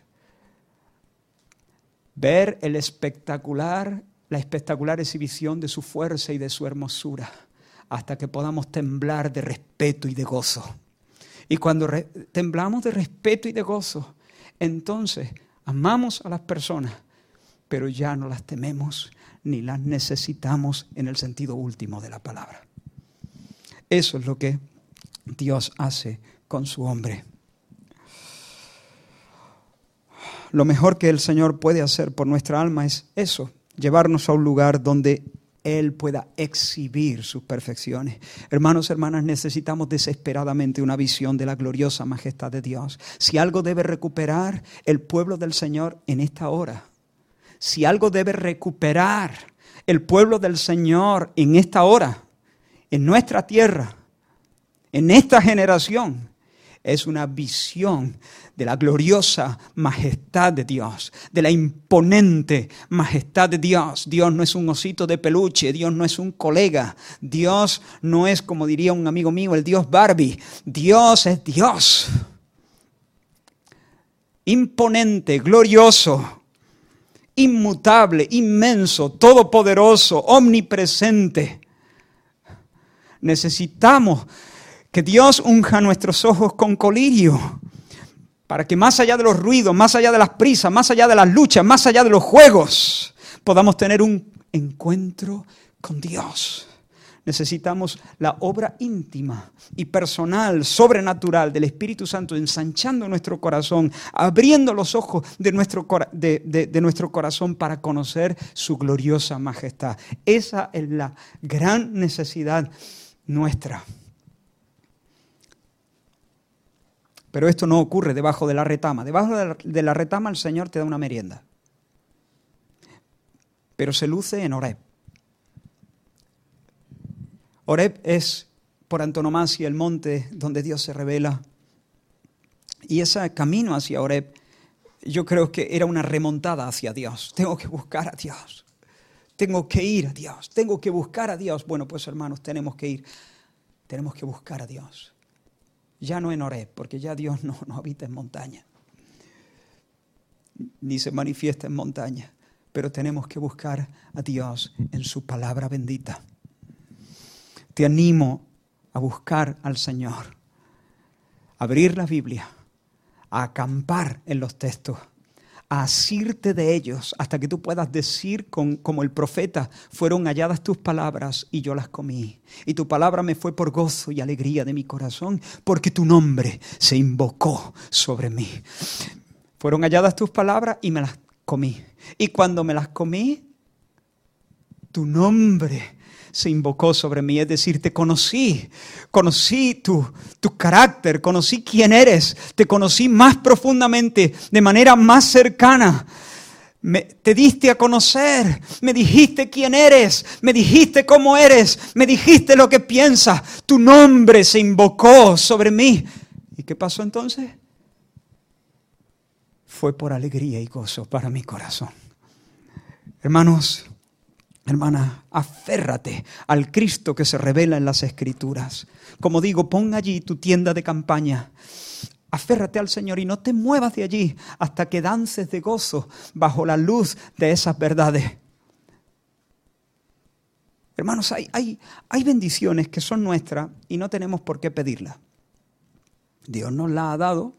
ver el espectacular, la espectacular exhibición de su fuerza y de su hermosura, hasta que podamos temblar de respeto y de gozo. Y cuando temblamos de respeto y de gozo, entonces amamos a las personas pero ya no las tememos ni las necesitamos en el sentido último de la palabra. Eso es lo que Dios hace con su hombre. Lo mejor que el Señor puede hacer por nuestra alma es eso, llevarnos a un lugar donde Él pueda exhibir sus perfecciones. Hermanos, hermanas, necesitamos desesperadamente una visión de la gloriosa majestad de Dios. Si algo debe recuperar el pueblo del Señor en esta hora, si algo debe recuperar el pueblo del Señor en esta hora, en nuestra tierra, en esta generación, es una visión de la gloriosa majestad de Dios, de la imponente majestad de Dios. Dios no es un osito de peluche, Dios no es un colega, Dios no es, como diría un amigo mío, el Dios Barbie, Dios es Dios. Imponente, glorioso, inmutable, inmenso, todopoderoso, omnipresente. Necesitamos que Dios unja nuestros ojos con colirio para que más allá de los ruidos, más allá de las prisas, más allá de las luchas, más allá de los juegos, podamos tener un encuentro con Dios necesitamos la obra íntima y personal, sobrenatural del Espíritu Santo ensanchando nuestro corazón, abriendo los ojos de nuestro, de, nuestro corazón para conocer su gloriosa majestad. Esa es la gran necesidad nuestra. Pero esto no ocurre debajo de la retama. Debajo de la retama el Señor te da una merienda. Pero se luce en Oreb. Oreb es por antonomasia el monte donde Dios se revela. Y ese camino hacia Oreb, yo creo que era una remontada hacia Dios. Tengo que buscar a Dios. Tengo que ir a Dios. Tengo que buscar a Dios. Bueno, pues hermanos, tenemos que ir. Tenemos que buscar a Dios. Ya no en Oreb, porque ya Dios no, no habita en montaña. Ni se manifiesta en montaña. Pero tenemos que buscar a Dios en su palabra bendita te animo a buscar al Señor, a abrir la Biblia, a acampar en los textos, a asirte de ellos hasta que tú puedas decir como el profeta, fueron halladas tus palabras y yo las comí. Y tu palabra me fue por gozo y alegría de mi corazón, porque tu nombre se invocó sobre mí. Fueron halladas tus palabras y me las comí. Y cuando me las comí, tu nombre se invocó sobre mí, es decir, te conocí, conocí tu, tu carácter, conocí quién eres, te conocí más profundamente, de manera más cercana. Me, te diste a conocer, me dijiste quién eres, me dijiste cómo eres, me dijiste lo que piensas, tu nombre se invocó sobre mí. ¿Y qué pasó entonces? Fue por alegría y gozo para mi corazón. Hermanos, Hermana, aférrate al Cristo que se revela en las Escrituras. Como digo, pon allí tu tienda de campaña. Aférrate al Señor y no te muevas de allí hasta que dances de gozo bajo la luz de esas verdades. Hermanos, hay, hay, hay bendiciones que son nuestras y no tenemos por qué pedirlas. Dios nos las ha dado.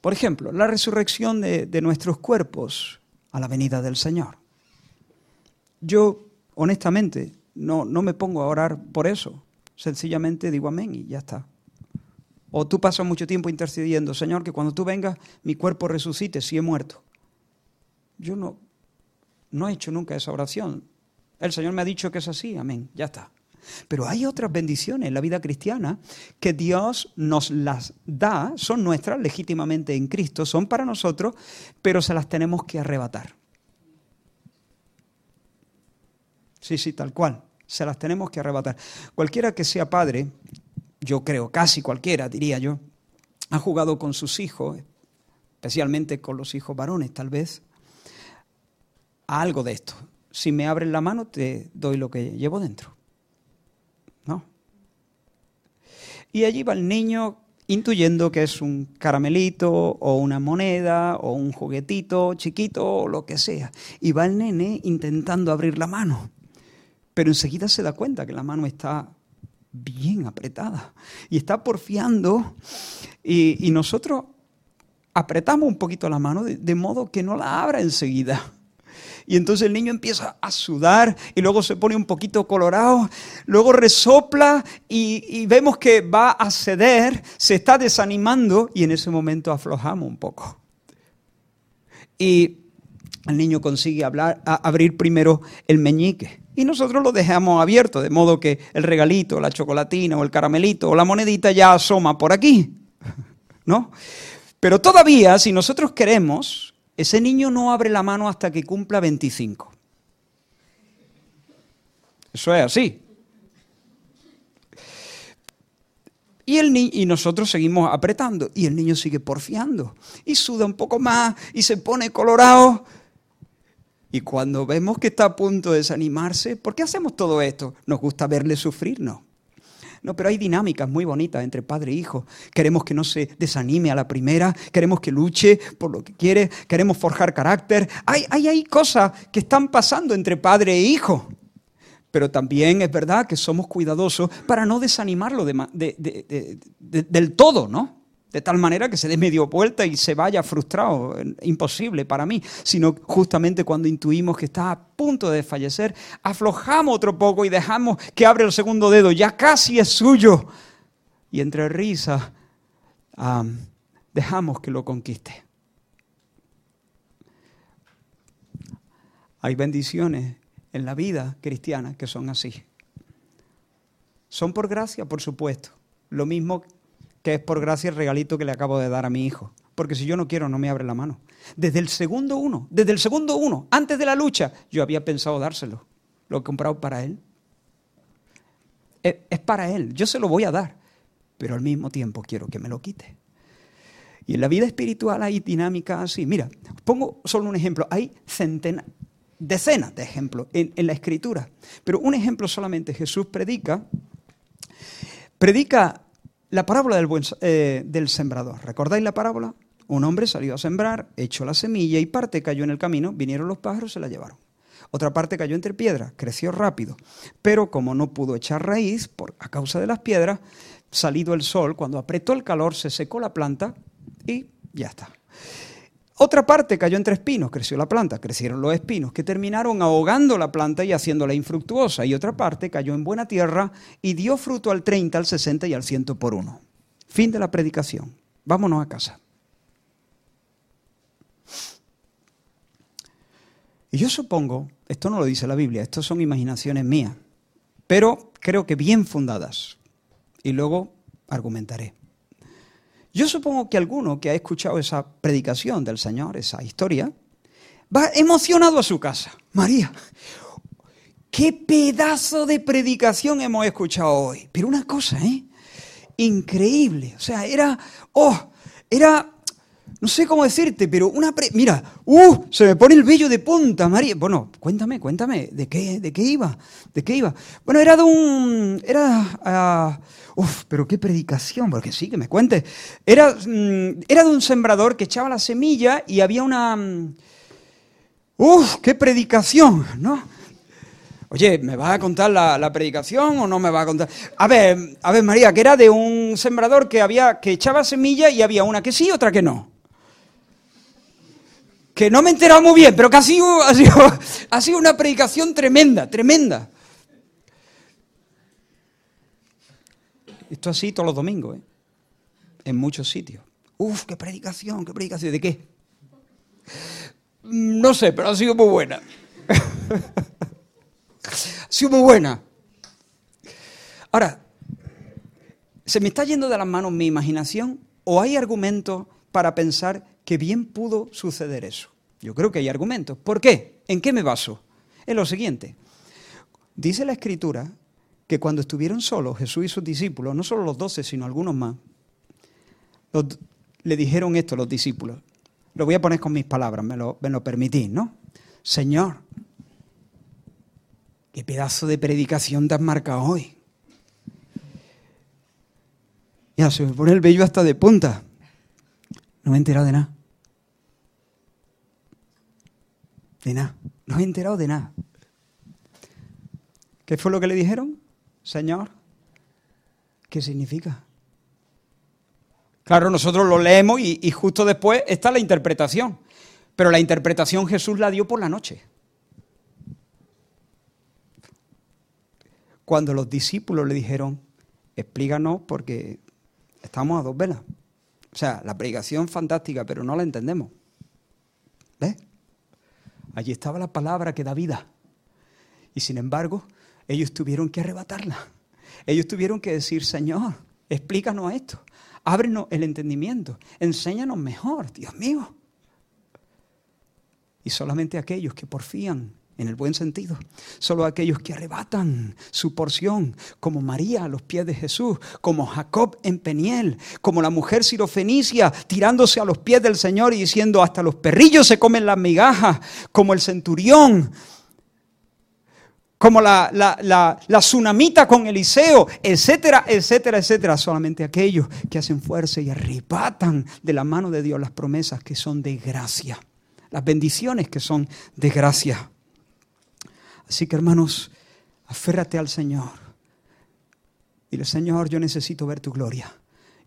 Por ejemplo, la resurrección de, de nuestros cuerpos a la venida del Señor. Yo, honestamente, no, no me pongo a orar por eso. Sencillamente digo amén y ya está. O tú pasas mucho tiempo intercediendo, Señor, que cuando tú vengas mi cuerpo resucite si he muerto. Yo no, no he hecho nunca esa oración. El Señor me ha dicho que es así, amén, ya está. Pero hay otras bendiciones en la vida cristiana que Dios nos las da, son nuestras legítimamente en Cristo, son para nosotros, pero se las tenemos que arrebatar. Sí, sí, tal cual. Se las tenemos que arrebatar. Cualquiera que sea padre, yo creo, casi cualquiera, diría yo, ha jugado con sus hijos, especialmente con los hijos varones, tal vez, a algo de esto. Si me abres la mano, te doy lo que llevo dentro. ¿No? Y allí va el niño intuyendo que es un caramelito o una moneda o un juguetito chiquito o lo que sea. Y va el nene intentando abrir la mano pero enseguida se da cuenta que la mano está bien apretada y está porfiando y, nosotros apretamos un poquito la mano de, modo que no la abra enseguida. Y entonces el niño empieza a sudar y luego se pone un poquito colorado, luego resopla y, y, vemos que va a ceder, se está desanimando y en ese momento aflojamos un poco. Y el niño consigue hablar, abrir primero el meñique y nosotros lo dejamos abierto, de modo que el regalito, la chocolatina o el caramelito o la monedita ya asoma por aquí. ¿No? Pero todavía, si nosotros queremos, ese niño no abre la mano hasta que cumpla 25. Eso es así. Y, el y nosotros seguimos apretando y el niño sigue porfiando y suda un poco más y se pone colorado y cuando vemos que está a punto de desanimarse, ¿por qué hacemos todo esto? Nos gusta verle sufrir, ¿no? No, pero hay dinámicas muy bonitas entre padre e hijo. Queremos que no se desanime a la primera, queremos que luche por lo que quiere, queremos forjar carácter. Hay, hay, hay cosas que están pasando entre padre e hijo. Pero también es verdad que somos cuidadosos para no desanimarlo del todo, ¿no? De tal manera que se dé medio vuelta y se vaya frustrado, imposible para mí, sino justamente cuando intuimos que está a punto de fallecer, aflojamos otro poco y dejamos que abre el segundo dedo, ya casi es suyo. Y entre risas dejamos que lo conquiste. Hay bendiciones en la vida cristiana que son así. Son por gracia, por supuesto. Lo mismo que es por gracia el regalito que le acabo de dar a mi hijo. Porque si yo no quiero, no me abre la mano. Desde el segundo uno, desde el segundo uno, antes de la lucha, yo había pensado dárselo. Lo he comprado para él. Es para él, yo se lo voy a dar. Pero al mismo tiempo quiero que me lo quite. Y en la vida espiritual hay dinámicas así. Mira, pongo solo un ejemplo. Hay centenas, decenas de ejemplos en, en, la escritura. Pero un ejemplo solamente. Jesús predica, predica la parábola del, eh, del sembrador. ¿Recordáis la parábola? Un hombre salió a sembrar, echó la semilla y parte cayó en el camino, vinieron los pájaros, se la llevaron. Otra parte cayó entre piedras, creció rápido, pero como no pudo echar raíz por, a causa de las piedras, salido el sol, cuando apretó el calor, se secó la planta y ya está. Otra parte cayó entre espinos, creció la planta, crecieron los espinos, que terminaron ahogando la planta y haciéndola infructuosa. Y otra parte cayó en buena tierra y dio fruto al 30, al 60 y al 100 por uno. Fin de la predicación. Vámonos a casa. Y yo supongo, esto no lo dice la Biblia, esto son imaginaciones mías, pero creo que bien fundadas. Y luego argumentaré. Yo supongo que alguno que ha escuchado esa predicación del Señor, esa historia, va emocionado a su casa. María, qué pedazo de predicación hemos escuchado hoy. Pero una cosa, ¿eh? Increíble. O sea, era, oh, era, no sé cómo decirte, pero una, mira, uh, se me pone el vello de punta, María. Bueno, cuéntame, cuéntame, ¿de qué, de qué iba? ¿De qué iba? Bueno, era de un, era, uh, Uf, pero qué predicación, porque sí, que me cuente. Era, mm, era de un sembrador que echaba la semilla y había una... Mm, uf, qué predicación, ¿no? Oye, ¿me vas a contar la, predicación o no me vas a contar? A ver, a ver, María, que era de un sembrador que había, que echaba semilla y había una que sí y otra que no. Que no me he enterado muy bien, pero que ha sido, ha sido una predicación tremenda, tremenda. Esto así todos los domingos, ¿eh? en muchos sitios. Uf, qué predicación, qué predicación. ¿De qué? Mm, no sé, pero ha sido muy buena. ha sido muy buena. Ahora, ¿se me está yendo de las manos mi imaginación o hay argumentos para pensar que bien pudo suceder eso? Yo creo que hay argumentos. ¿Por qué? ¿En qué me baso? En lo siguiente. Dice la escritura que cuando estuvieron solos, Jesús y sus discípulos, no solo los doce, sino algunos más, le dijeron esto a los discípulos. Lo voy a poner con mis palabras, me lo, me lo permitís, ¿no? Señor, qué pedazo de predicación te has marcado hoy. Ya, se me pone el vello hasta de punta. No me he enterado de nada. De nada. No he enterado de nada. ¿Qué fue lo que le dijeron? Señor, ¿qué significa? Claro, nosotros lo leemos y, justo después está la interpretación. Pero la interpretación Jesús la dio por la noche. Cuando los discípulos le dijeron, explícanos porque estamos a dos velas. O sea, la predicación fantástica, pero no la entendemos. ¿Ves? Allí estaba la palabra que da vida. Y sin embargo, ellos tuvieron que arrebatarla. Ellos tuvieron que decir, Señor, explícanos esto. Ábrenos el entendimiento. Enséñanos mejor, Dios mío. Y solamente aquellos que porfían en el buen sentido. Solo aquellos que arrebatan su porción, como María a los pies de Jesús, como Jacob en Peniel, como la mujer sirofenicia tirándose a los pies del Señor y diciendo, hasta los perrillos se comen las migajas, como el centurión como la, la, tsunamita con Eliseo, etcétera, etcétera, etcétera. Solamente aquellos que hacen fuerza y arrebatan de la mano de Dios las promesas que son de gracia, las bendiciones que son de gracia. Así que hermanos, aférrate al Señor. Dile, Señor, yo necesito ver tu gloria.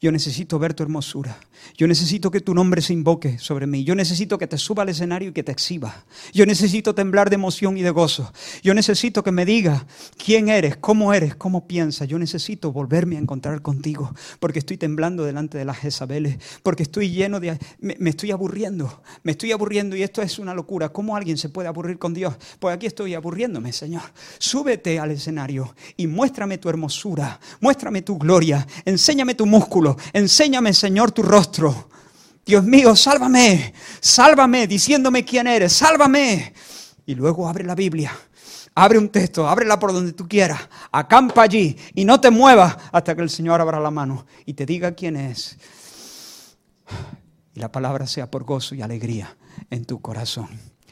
Yo necesito ver tu hermosura. Yo necesito que tu nombre se invoque sobre mí. Yo necesito que te suba al escenario y que te exhiba. Yo necesito temblar de emoción y de gozo. Yo necesito que me diga quién eres, cómo eres, cómo piensas. Yo necesito volverme a encontrar contigo porque estoy temblando delante de las Jezabeles, porque estoy lleno de... Me, me estoy aburriendo, me estoy aburriendo y esto es una locura. ¿Cómo alguien se puede aburrir con Dios? Pues aquí estoy aburriéndome, Señor. Súbete al escenario y muéstrame tu hermosura, muéstrame tu gloria, enséñame tu músculo Enséñame, Señor, tu rostro. Dios mío, sálvame, sálvame, diciéndome quién eres, sálvame. Y luego abre la Biblia, abre un texto, ábrela por donde tú quieras, acampa allí y no te muevas hasta que el Señor abra la mano y te diga quién es. Y la palabra sea por gozo y alegría en tu corazón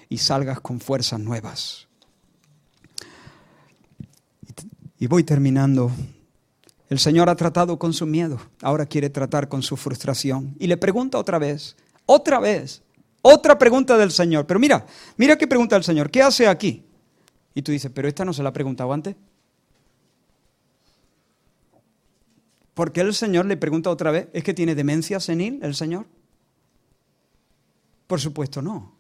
y salgas con fuerzas nuevas. Y voy terminando el Señor ha tratado con su miedo, ahora quiere tratar con su frustración. Y le pregunta otra vez, otra vez, otra pregunta del Señor. Pero mira, mira qué pregunta el Señor, ¿qué hace aquí? Y tú dices, pero esta no se la ha preguntado antes. ¿Por qué el Señor le pregunta otra vez? ¿Es que tiene demencia senil el Señor? Por supuesto no.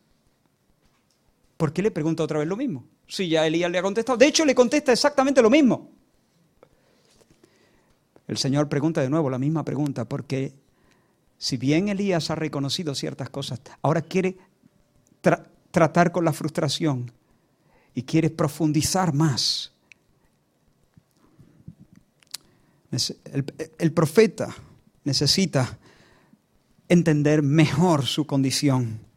¿Por qué le pregunta otra vez lo mismo? Si ya Elías le ha contestado. De hecho, le contesta exactamente lo mismo. El Señor pregunta de nuevo la misma pregunta, porque si bien Elías ha reconocido ciertas cosas, ahora quiere tratar con la frustración y quiere profundizar más. el profeta necesita entender mejor su condición.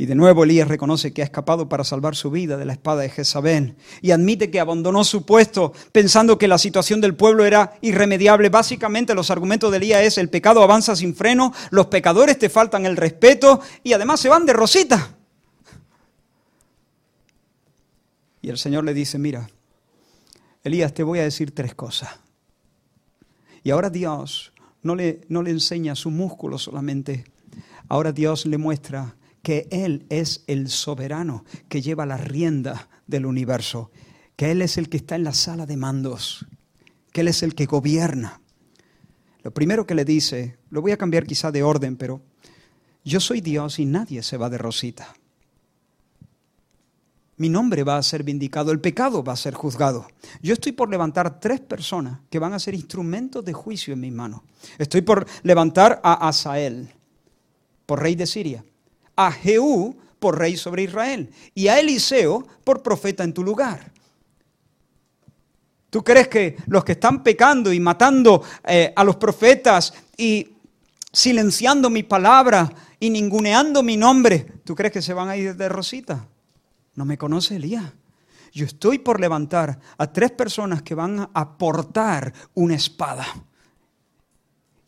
Y de nuevo Elías reconoce que ha escapado para salvar su vida de la espada de Jezabel y admite que abandonó su puesto pensando que la situación del pueblo era irremediable. Básicamente los argumentos de Elías es el pecado avanza sin freno, los pecadores te faltan el respeto y además se van de rosita. Y el Señor le dice, mira, Elías, te voy a decir tres cosas. Y ahora Dios no le, no le enseña su músculo solamente, ahora Dios le muestra que Él es el soberano que lleva la rienda del universo, que Él es el que está en la sala de mandos, que Él es el que gobierna. Lo primero que le dice, lo voy a cambiar quizá de orden, pero yo soy Dios y nadie se va de rosita. Mi nombre va a ser vindicado, el pecado va a ser juzgado. Yo estoy por levantar tres personas que van a ser instrumentos de juicio en mis manos. Estoy por levantar a Asael, por rey de Siria a Jehú por rey sobre Israel y a Eliseo por profeta en tu lugar. ¿Tú crees que los que están pecando y matando eh, a los profetas y silenciando mi palabra y ninguneando mi nombre, ¿tú crees que se van a ir de rosita? No me conoce Elías. Yo estoy por levantar a tres personas que van a portar una espada.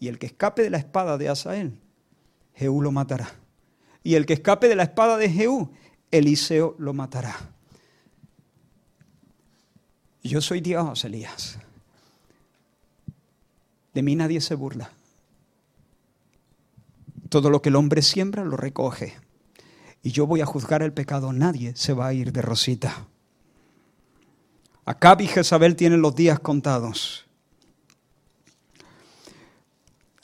Y el que escape de la espada de Asael, Jehú lo matará y el que escape de la espada de Jehú, Eliseo lo matará. Yo soy Dios, Elías. De mí nadie se burla. Todo lo que el hombre siembra lo recoge. Y yo voy a juzgar el pecado. Nadie se va a ir de rosita. Acab y Jezabel tienen los días contados.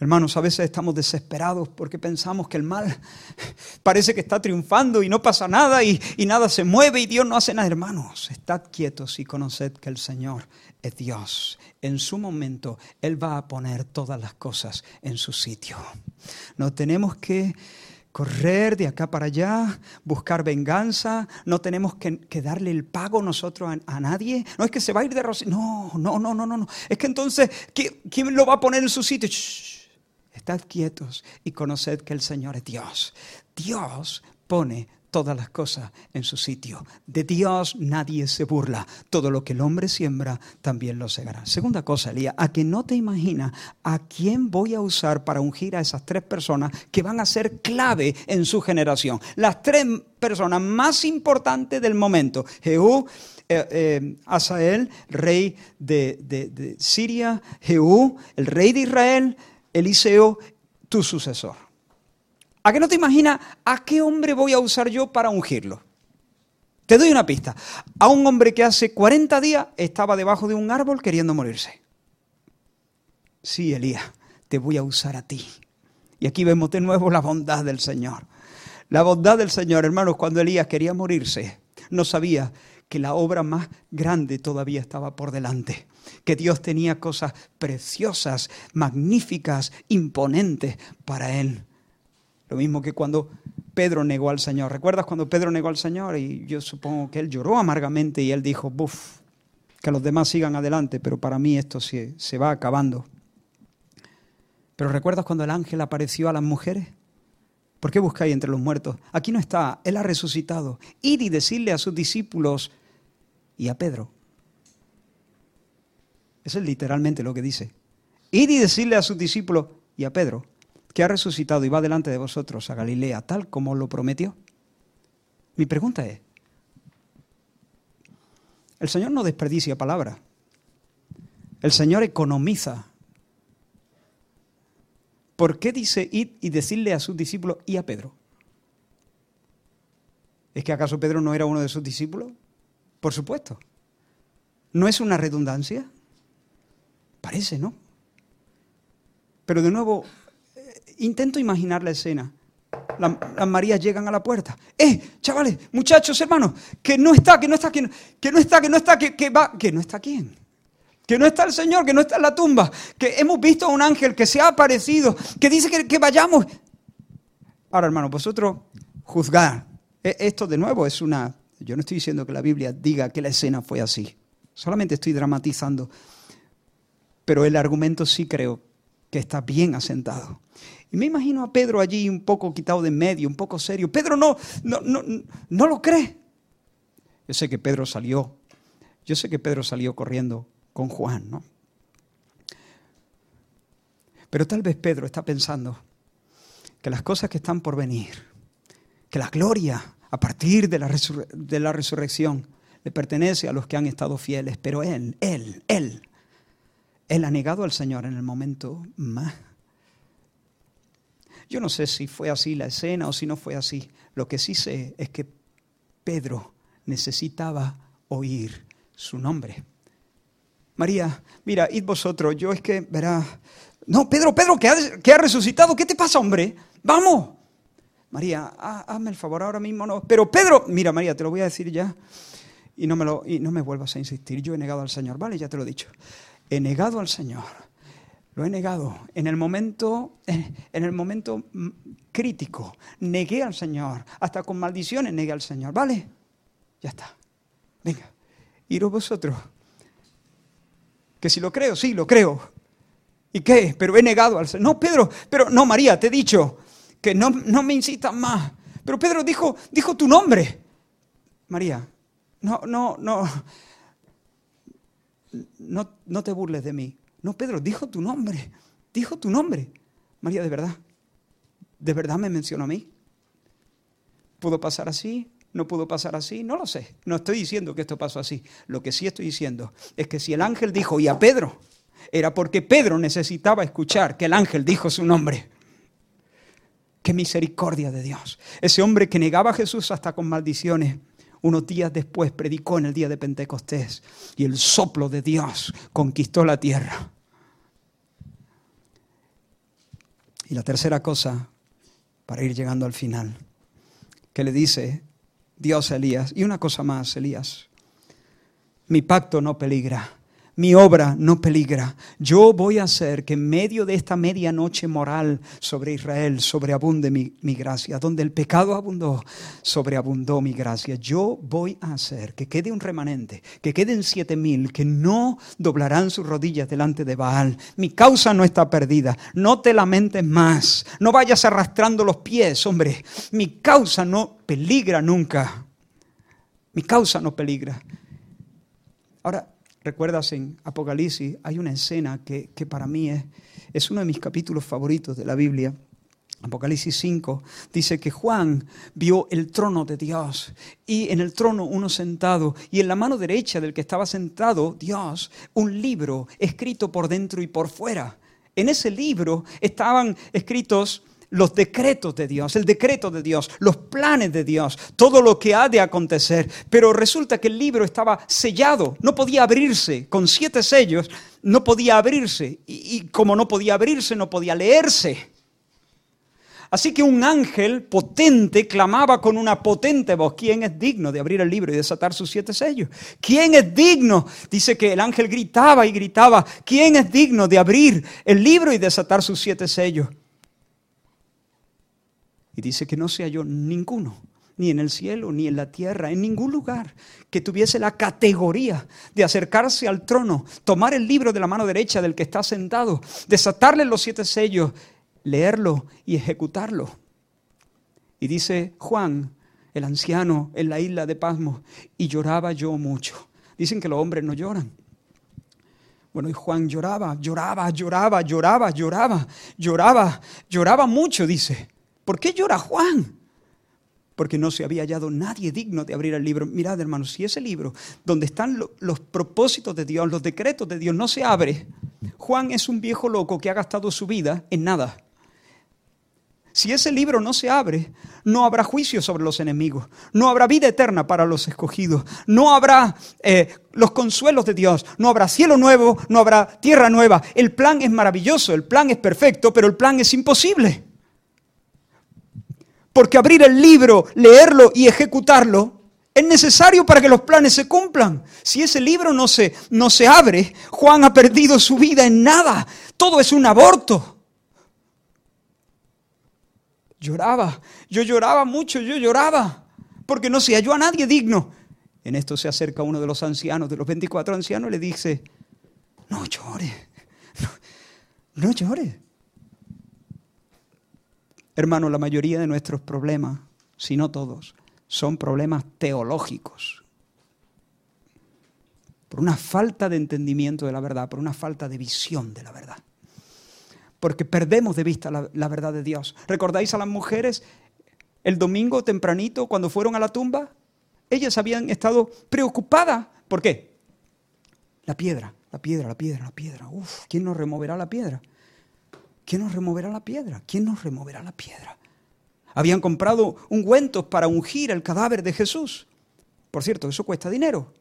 Hermanos, a veces estamos desesperados porque pensamos que el mal parece que está triunfando y no pasa nada y, nada se mueve y Dios no hace nada. Hermanos, estad quietos y conoced que el Señor es Dios. En su momento Él va a poner todas las cosas en su sitio. No tenemos que correr de acá para allá, buscar venganza, no tenemos que, darle el pago nosotros a, nadie. No es que se va a ir de Rosy. No, no, no, no, no. Es que entonces, ¿quién, lo va a poner en su sitio? Estad quietos y conoced que el Señor es Dios. Dios pone todas las cosas en su sitio. De Dios nadie se burla. Todo lo que el hombre siembra, también lo segará. Segunda cosa, Elías, a que no te imaginas a quién voy a usar para ungir a esas tres personas que van a ser clave en su generación. Las tres personas más importantes del momento. Jehú, eh, eh, Asael, rey de, de Siria, Jehú, el rey de Israel, Eliseo, tu sucesor. ¿A qué no te imaginas a qué hombre voy a usar yo para ungirlo? Te doy una pista. A un hombre que hace 40 días estaba debajo de un árbol queriendo morirse. Sí, Elías, te voy a usar a ti. Y aquí vemos de nuevo la bondad del Señor. La bondad del Señor, hermanos, cuando Elías quería morirse, no sabía que la obra más grande todavía estaba por delante, que Dios tenía cosas preciosas, magníficas, imponentes para él. Lo mismo que cuando Pedro negó al Señor. ¿Recuerdas cuando Pedro negó al Señor? Y yo supongo que él lloró amargamente y él dijo, buf, que los demás sigan adelante, pero para mí esto se, se va acabando. Pero ¿recuerdas cuando el ángel apareció a las mujeres? ¿Por qué buscáis entre los muertos? Aquí no está, Él ha resucitado. Ir y decirle a sus discípulos y a Pedro. Eso es literalmente lo que dice. Ir y decirle a sus discípulos y a Pedro que ha resucitado y va delante de vosotros a Galilea, tal como lo prometió. Mi pregunta es, el Señor no desperdicia palabra. El Señor economiza ¿Por qué dice ir y decirle a sus discípulos y a Pedro? ¿Es que acaso Pedro no era uno de sus discípulos? Por supuesto. ¿No es una redundancia? Parece, ¿no? Pero de nuevo, eh, intento imaginar la escena. las Marías llegan a la puerta. ¡Eh, chavales, muchachos, hermanos! Que no está, que no está, que no, que no está, que no está, que, que va, no está quién. Que no está el Señor, que no está en la tumba. Que hemos visto a un ángel que se ha aparecido, que dice que, que vayamos. Ahora, hermanos, vosotros juzgar. E, esto de nuevo es una... Yo no estoy diciendo que la Biblia diga que la escena fue así. Solamente estoy dramatizando. Pero el argumento sí creo que está bien asentado. Y me imagino a Pedro allí un poco quitado de medio, un poco serio. Pedro no, no, no, no lo cree. Yo sé que Pedro salió, yo sé que Pedro salió corriendo con Juan, ¿no? Pero tal vez Pedro está pensando que las cosas que están por venir, que la gloria a partir de la, de la resurrección le pertenece a los que han estado fieles, pero él, él, él, él ha negado al Señor en el momento más yo no sé si fue así la escena o si no fue así. Lo que sí sé es que Pedro necesitaba oír su nombre. María, mira, id vosotros, yo es que, verá, no, Pedro, Pedro, que ha, resucitado, ¿qué te pasa, hombre? Vamos. María, hazme el favor ahora mismo, no. Pero Pedro, mira, María, te lo voy a decir ya y no me, lo, y no me vuelvas a insistir. Yo he negado al Señor, ¿vale? Ya te lo he dicho. He negado al Señor lo he negado. En el momento, en el momento crítico, negué al Señor. Hasta con maldiciones negué al Señor. ¿Vale? Ya está. Venga, iros vosotros. Que si lo creo, sí, lo creo. ¿Y qué? Pero he negado al Señor. No, Pedro, pero no, María, te he dicho que no, no me insistas más. Pero Pedro dijo, dijo tu nombre. María, no, no, no, no, no te burles de mí. No, Pedro, dijo tu nombre, dijo tu nombre. María, de verdad, ¿de verdad me mencionó a mí? ¿Pudo pasar así? ¿No pudo pasar así? No lo sé. No estoy diciendo que esto pasó así. Lo que sí estoy diciendo es que si el ángel dijo y a Pedro, era porque Pedro necesitaba escuchar que el ángel dijo su nombre. Qué misericordia de Dios. Ese hombre que negaba a Jesús hasta con maldiciones, unos días después predicó en el día de Pentecostés y el soplo de Dios conquistó la tierra. Y la tercera cosa, para ir llegando al final, que le dice Dios a Elías, y una cosa más, Elías, mi pacto no peligra mi obra no peligra. Yo voy a hacer que en medio de esta medianoche moral sobre Israel sobreabunde mi, mi, gracia. Donde el pecado abundó, sobreabundó mi gracia. Yo voy a hacer que quede un remanente, que queden siete mil, que no doblarán sus rodillas delante de Baal. Mi causa no está perdida. No te lamentes más. No vayas arrastrando los pies, hombre. Mi causa no peligra nunca. Mi causa no peligra. Ahora, recuerdas en Apocalipsis, hay una escena que, para mí es, es uno de mis capítulos favoritos de la Biblia. Apocalipsis 5 dice que Juan vio el trono de Dios y en el trono uno sentado y en la mano derecha del que estaba sentado Dios un libro escrito por dentro y por fuera. En ese libro estaban escritos los decretos de Dios, el decreto de Dios, los planes de Dios, todo lo que ha de acontecer. Pero resulta que el libro estaba sellado, no podía abrirse, con siete sellos, no podía abrirse. Y, como no podía abrirse, no podía leerse. Así que un ángel potente clamaba con una potente voz, ¿quién es digno de abrir el libro y desatar sus siete sellos? ¿Quién es digno? Dice que el ángel gritaba y gritaba, ¿quién es digno de abrir el libro y desatar sus siete sellos? Y dice que no se halló ninguno, ni en el cielo, ni en la tierra, en ningún lugar, que tuviese la categoría de acercarse al trono, tomar el libro de la mano derecha del que está sentado, desatarle los siete sellos, leerlo y ejecutarlo. Y dice Juan, el anciano, en la isla de Pasmos, y lloraba yo mucho. Dicen que los hombres no lloran. Bueno, y Juan lloraba, lloraba, lloraba, lloraba, lloraba, lloraba, lloraba mucho, dice. ¿Por qué llora Juan? Porque no se había hallado nadie digno de abrir el libro. Mirad, hermanos, si ese libro, donde están los propósitos de Dios, los decretos de Dios, no se abre, Juan es un viejo loco que ha gastado su vida en nada. Si ese libro no se abre, no habrá juicio sobre los enemigos, no habrá vida eterna para los escogidos, no habrá eh, los consuelos de Dios, no habrá cielo nuevo, no habrá tierra nueva. El plan es maravilloso, el plan es perfecto, pero el plan es imposible. Porque abrir el libro, leerlo y ejecutarlo es necesario para que los planes se cumplan. Si ese libro no se, no se abre, Juan ha perdido su vida en nada. Todo es un aborto. Lloraba, yo lloraba mucho, yo lloraba, porque no se halló a nadie digno. En esto se acerca uno de los ancianos, de los 24 ancianos, y le dice, no llores, no, no llores. Hermano, la mayoría de nuestros problemas, si no todos, son problemas teológicos. Por una falta de entendimiento de la verdad, por una falta de visión de la verdad porque perdemos de vista la, verdad de Dios. ¿Recordáis a las mujeres el domingo tempranito cuando fueron a la tumba? Ellas habían estado preocupadas. ¿Por qué? La piedra, la piedra, la piedra, la piedra. Uf, ¿quién nos removerá la piedra? ¿Quién nos removerá la piedra? ¿Quién nos removerá la piedra? Habían comprado ungüentos para ungir el cadáver de Jesús. Por cierto, eso cuesta dinero.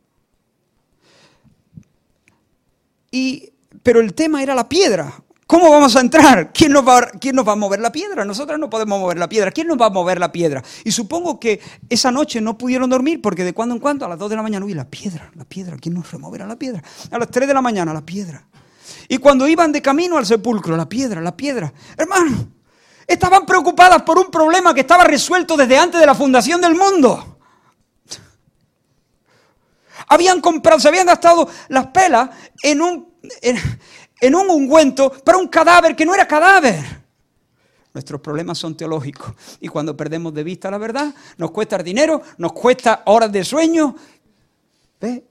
Y, pero el tema era la piedra. ¿Cómo vamos a entrar? ¿Quién nos, va, ¿Quién nos va a mover la piedra? Nosotros no podemos mover la piedra. ¿Quién nos va a mover la piedra? Y supongo que esa noche no pudieron dormir porque de cuando en cuando a las 2 de la mañana, uy, la piedra, la piedra, ¿quién nos removerá la piedra? A las 3 de la mañana, la piedra. Y cuando iban de camino al sepulcro, la piedra, la piedra. Hermano, estaban preocupadas por un problema que estaba resuelto desde antes de la fundación del mundo. Habían comprado, se habían gastado las pelas en un, en un ungüento para un cadáver que no era cadáver. Nuestros problemas son teológicos y cuando perdemos de vista la verdad, nos cuesta dinero, nos cuesta horas de sueño.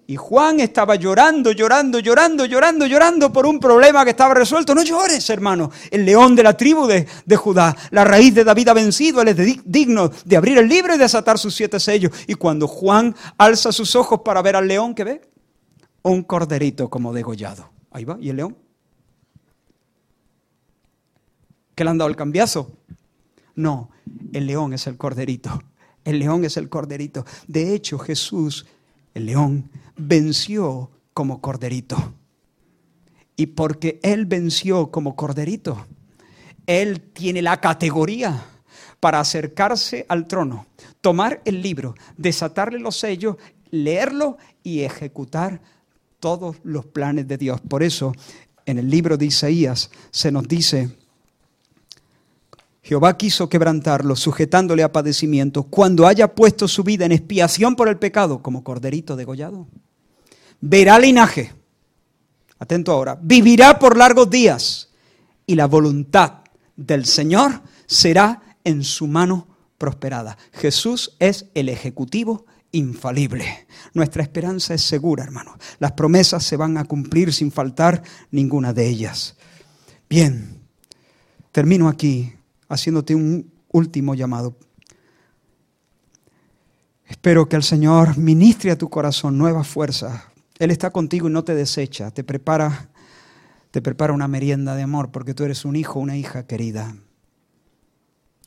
Y Juan estaba llorando, llorando, llorando, llorando, llorando por un problema que estaba resuelto. No llores, hermano. El león de la tribu de, de Judá, la raíz de David ha vencido. Él es digno de abrir el libro y desatar sus siete sellos. Y cuando Juan alza sus ojos para ver al león, ¿qué ve? Un corderito como degollado. Ahí va, ¿y el león? que le han dado el cambiazo. No, el león es el corderito. El león es el corderito. De hecho, Jesús, el león, venció como corderito. Y porque Él venció como corderito, Él tiene la categoría para acercarse al trono, tomar el libro, desatarle los sellos, leerlo y ejecutar todos los planes de Dios. Por eso, en el libro de Isaías se nos dice, Jehová quiso quebrantarlo, sujetándole a padecimiento, cuando haya puesto su vida en expiación por el pecado, como corderito degollado. Verá linaje, atento ahora, vivirá por largos días, y la voluntad del Señor será en su mano prosperada. Jesús es el ejecutivo infalible. Nuestra esperanza es segura, hermano. Las promesas se van a cumplir sin faltar ninguna de ellas. Bien, termino aquí haciéndote un último llamado. Espero que el Señor ministre a tu corazón nuevas fuerzas. Él está contigo y no te desecha, te prepara, te prepara una merienda de amor porque tú eres un hijo, una hija querida.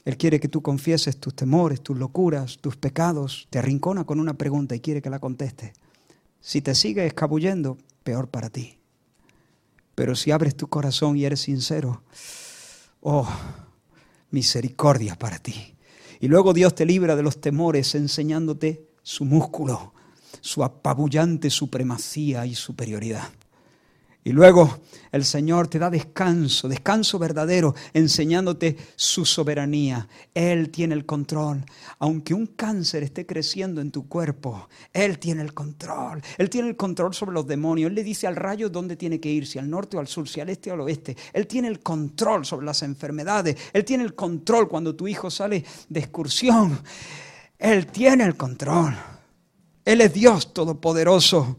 Él quiere que tú confieses tus temores, tus locuras, tus pecados. Te arrincona con una pregunta y quiere que la conteste. Si te sigue escabullendo, peor para ti. Pero si abres tu corazón y eres sincero, oh, misericordia para ti. Y luego Dios te libra de los temores enseñándote su músculo, su apabullante supremacía y superioridad. Y luego el Señor te da descanso, descanso verdadero, enseñándote su soberanía. Él tiene el control. Aunque un cáncer esté creciendo en tu cuerpo, Él tiene el control. Él tiene el control sobre los demonios. Él le dice al rayo dónde tiene que ir, si al norte o al sur, si al este o al oeste. Él tiene el control sobre las enfermedades. Él tiene el control cuando tu hijo sale de excursión. Él tiene el control. Él es Dios Todopoderoso.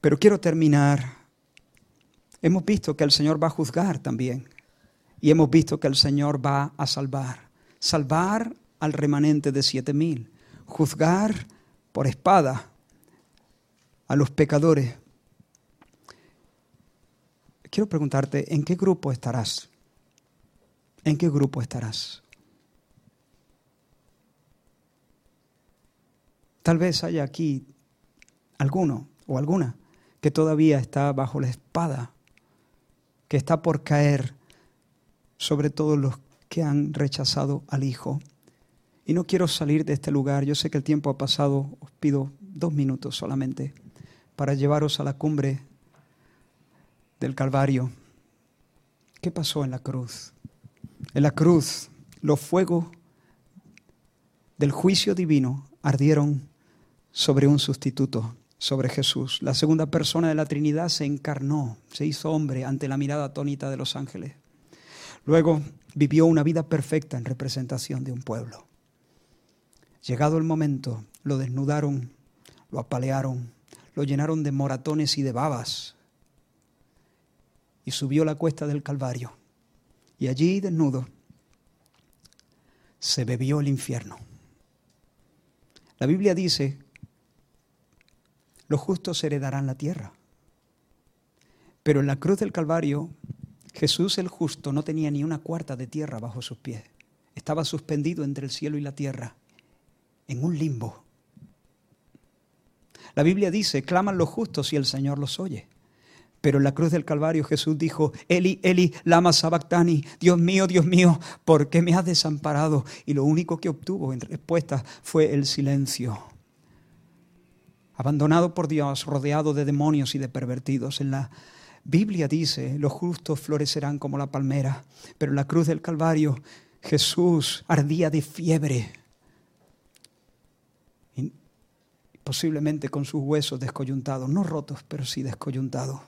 Pero quiero terminar. Hemos visto que el Señor va a juzgar también. Y hemos visto que el Señor va a salvar. Salvar al remanente de siete mil. Juzgar por espada a los pecadores. Quiero preguntarte, ¿en qué grupo estarás? ¿En qué grupo estarás? Tal vez haya aquí alguno o alguna que todavía está bajo la espada, que está por caer sobre todos los que han rechazado al Hijo. Y no quiero salir de este lugar, yo sé que el tiempo ha pasado, os pido dos minutos solamente para llevaros a la cumbre del Calvario. ¿Qué pasó en la cruz? En la cruz los fuegos del juicio divino ardieron sobre un sustituto, sobre Jesús. La segunda persona de la Trinidad se encarnó, se hizo hombre ante la mirada atónita de los ángeles. Luego vivió una vida perfecta en representación de un pueblo. Llegado el momento, lo desnudaron, lo apalearon, lo llenaron de moratones y de babas y subió la cuesta del Calvario. Y allí, desnudo, se bebió el infierno. La Biblia dice, los justos heredarán la tierra. Pero en la cruz del Calvario, Jesús el justo no tenía ni una cuarta de tierra bajo sus pies. Estaba suspendido entre el cielo y la tierra, en un limbo. La Biblia dice, claman los justos y el Señor los oye. Pero en la cruz del Calvario Jesús dijo, Eli, Eli, lama sabactani, Dios mío, Dios mío, ¿por qué me has desamparado? Y lo único que obtuvo en respuesta fue el silencio. Abandonado por Dios, rodeado de demonios y de pervertidos. En la Biblia dice, los justos florecerán como la palmera, pero en la cruz del Calvario Jesús ardía de fiebre. Y posiblemente con sus huesos descoyuntados, no rotos, pero sí descoyuntados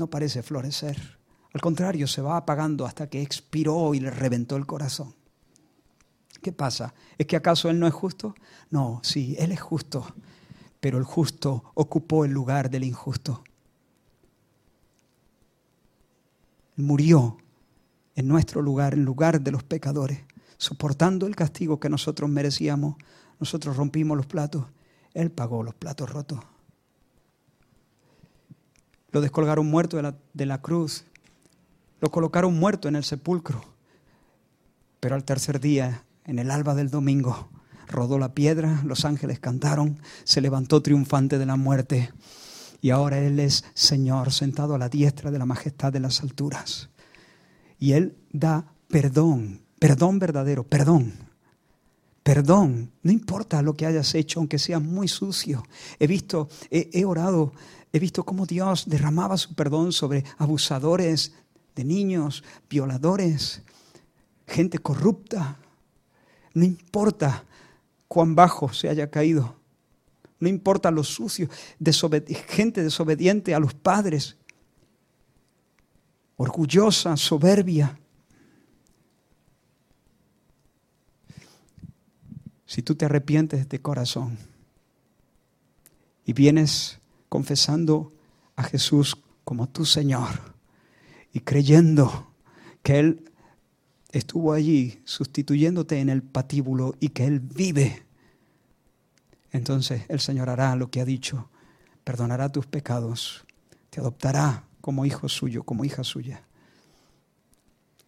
no parece florecer. Al contrario, se va apagando hasta que expiró y le reventó el corazón. ¿Qué pasa? ¿Es que acaso Él no es justo? No, sí, Él es justo, pero el justo ocupó el lugar del injusto. Murió en nuestro lugar, en lugar de los pecadores, soportando el castigo que nosotros merecíamos. Nosotros rompimos los platos, Él pagó los platos rotos. Lo descolgaron muerto de la, de la cruz. Lo colocaron muerto en el sepulcro. Pero al tercer día, en el alba del domingo, rodó la piedra, los ángeles cantaron, se levantó triunfante de la muerte. Y ahora Él es Señor, sentado a la diestra de la majestad de las alturas. Y Él da perdón, perdón verdadero, perdón. Perdón, no importa lo que hayas hecho, aunque sea muy sucio. He visto, he, he orado He visto cómo Dios derramaba su perdón sobre abusadores de niños, violadores, gente corrupta. No importa cuán bajo se haya caído. No importa lo sucio, gente desobediente a los padres, orgullosa, soberbia. Si tú te arrepientes de corazón y vienes confesando a Jesús como tu Señor y creyendo que Él estuvo allí sustituyéndote en el patíbulo y que Él vive, entonces el Señor hará lo que ha dicho, perdonará tus pecados, te adoptará como hijo suyo, como hija suya,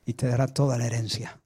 y te dará toda la herencia.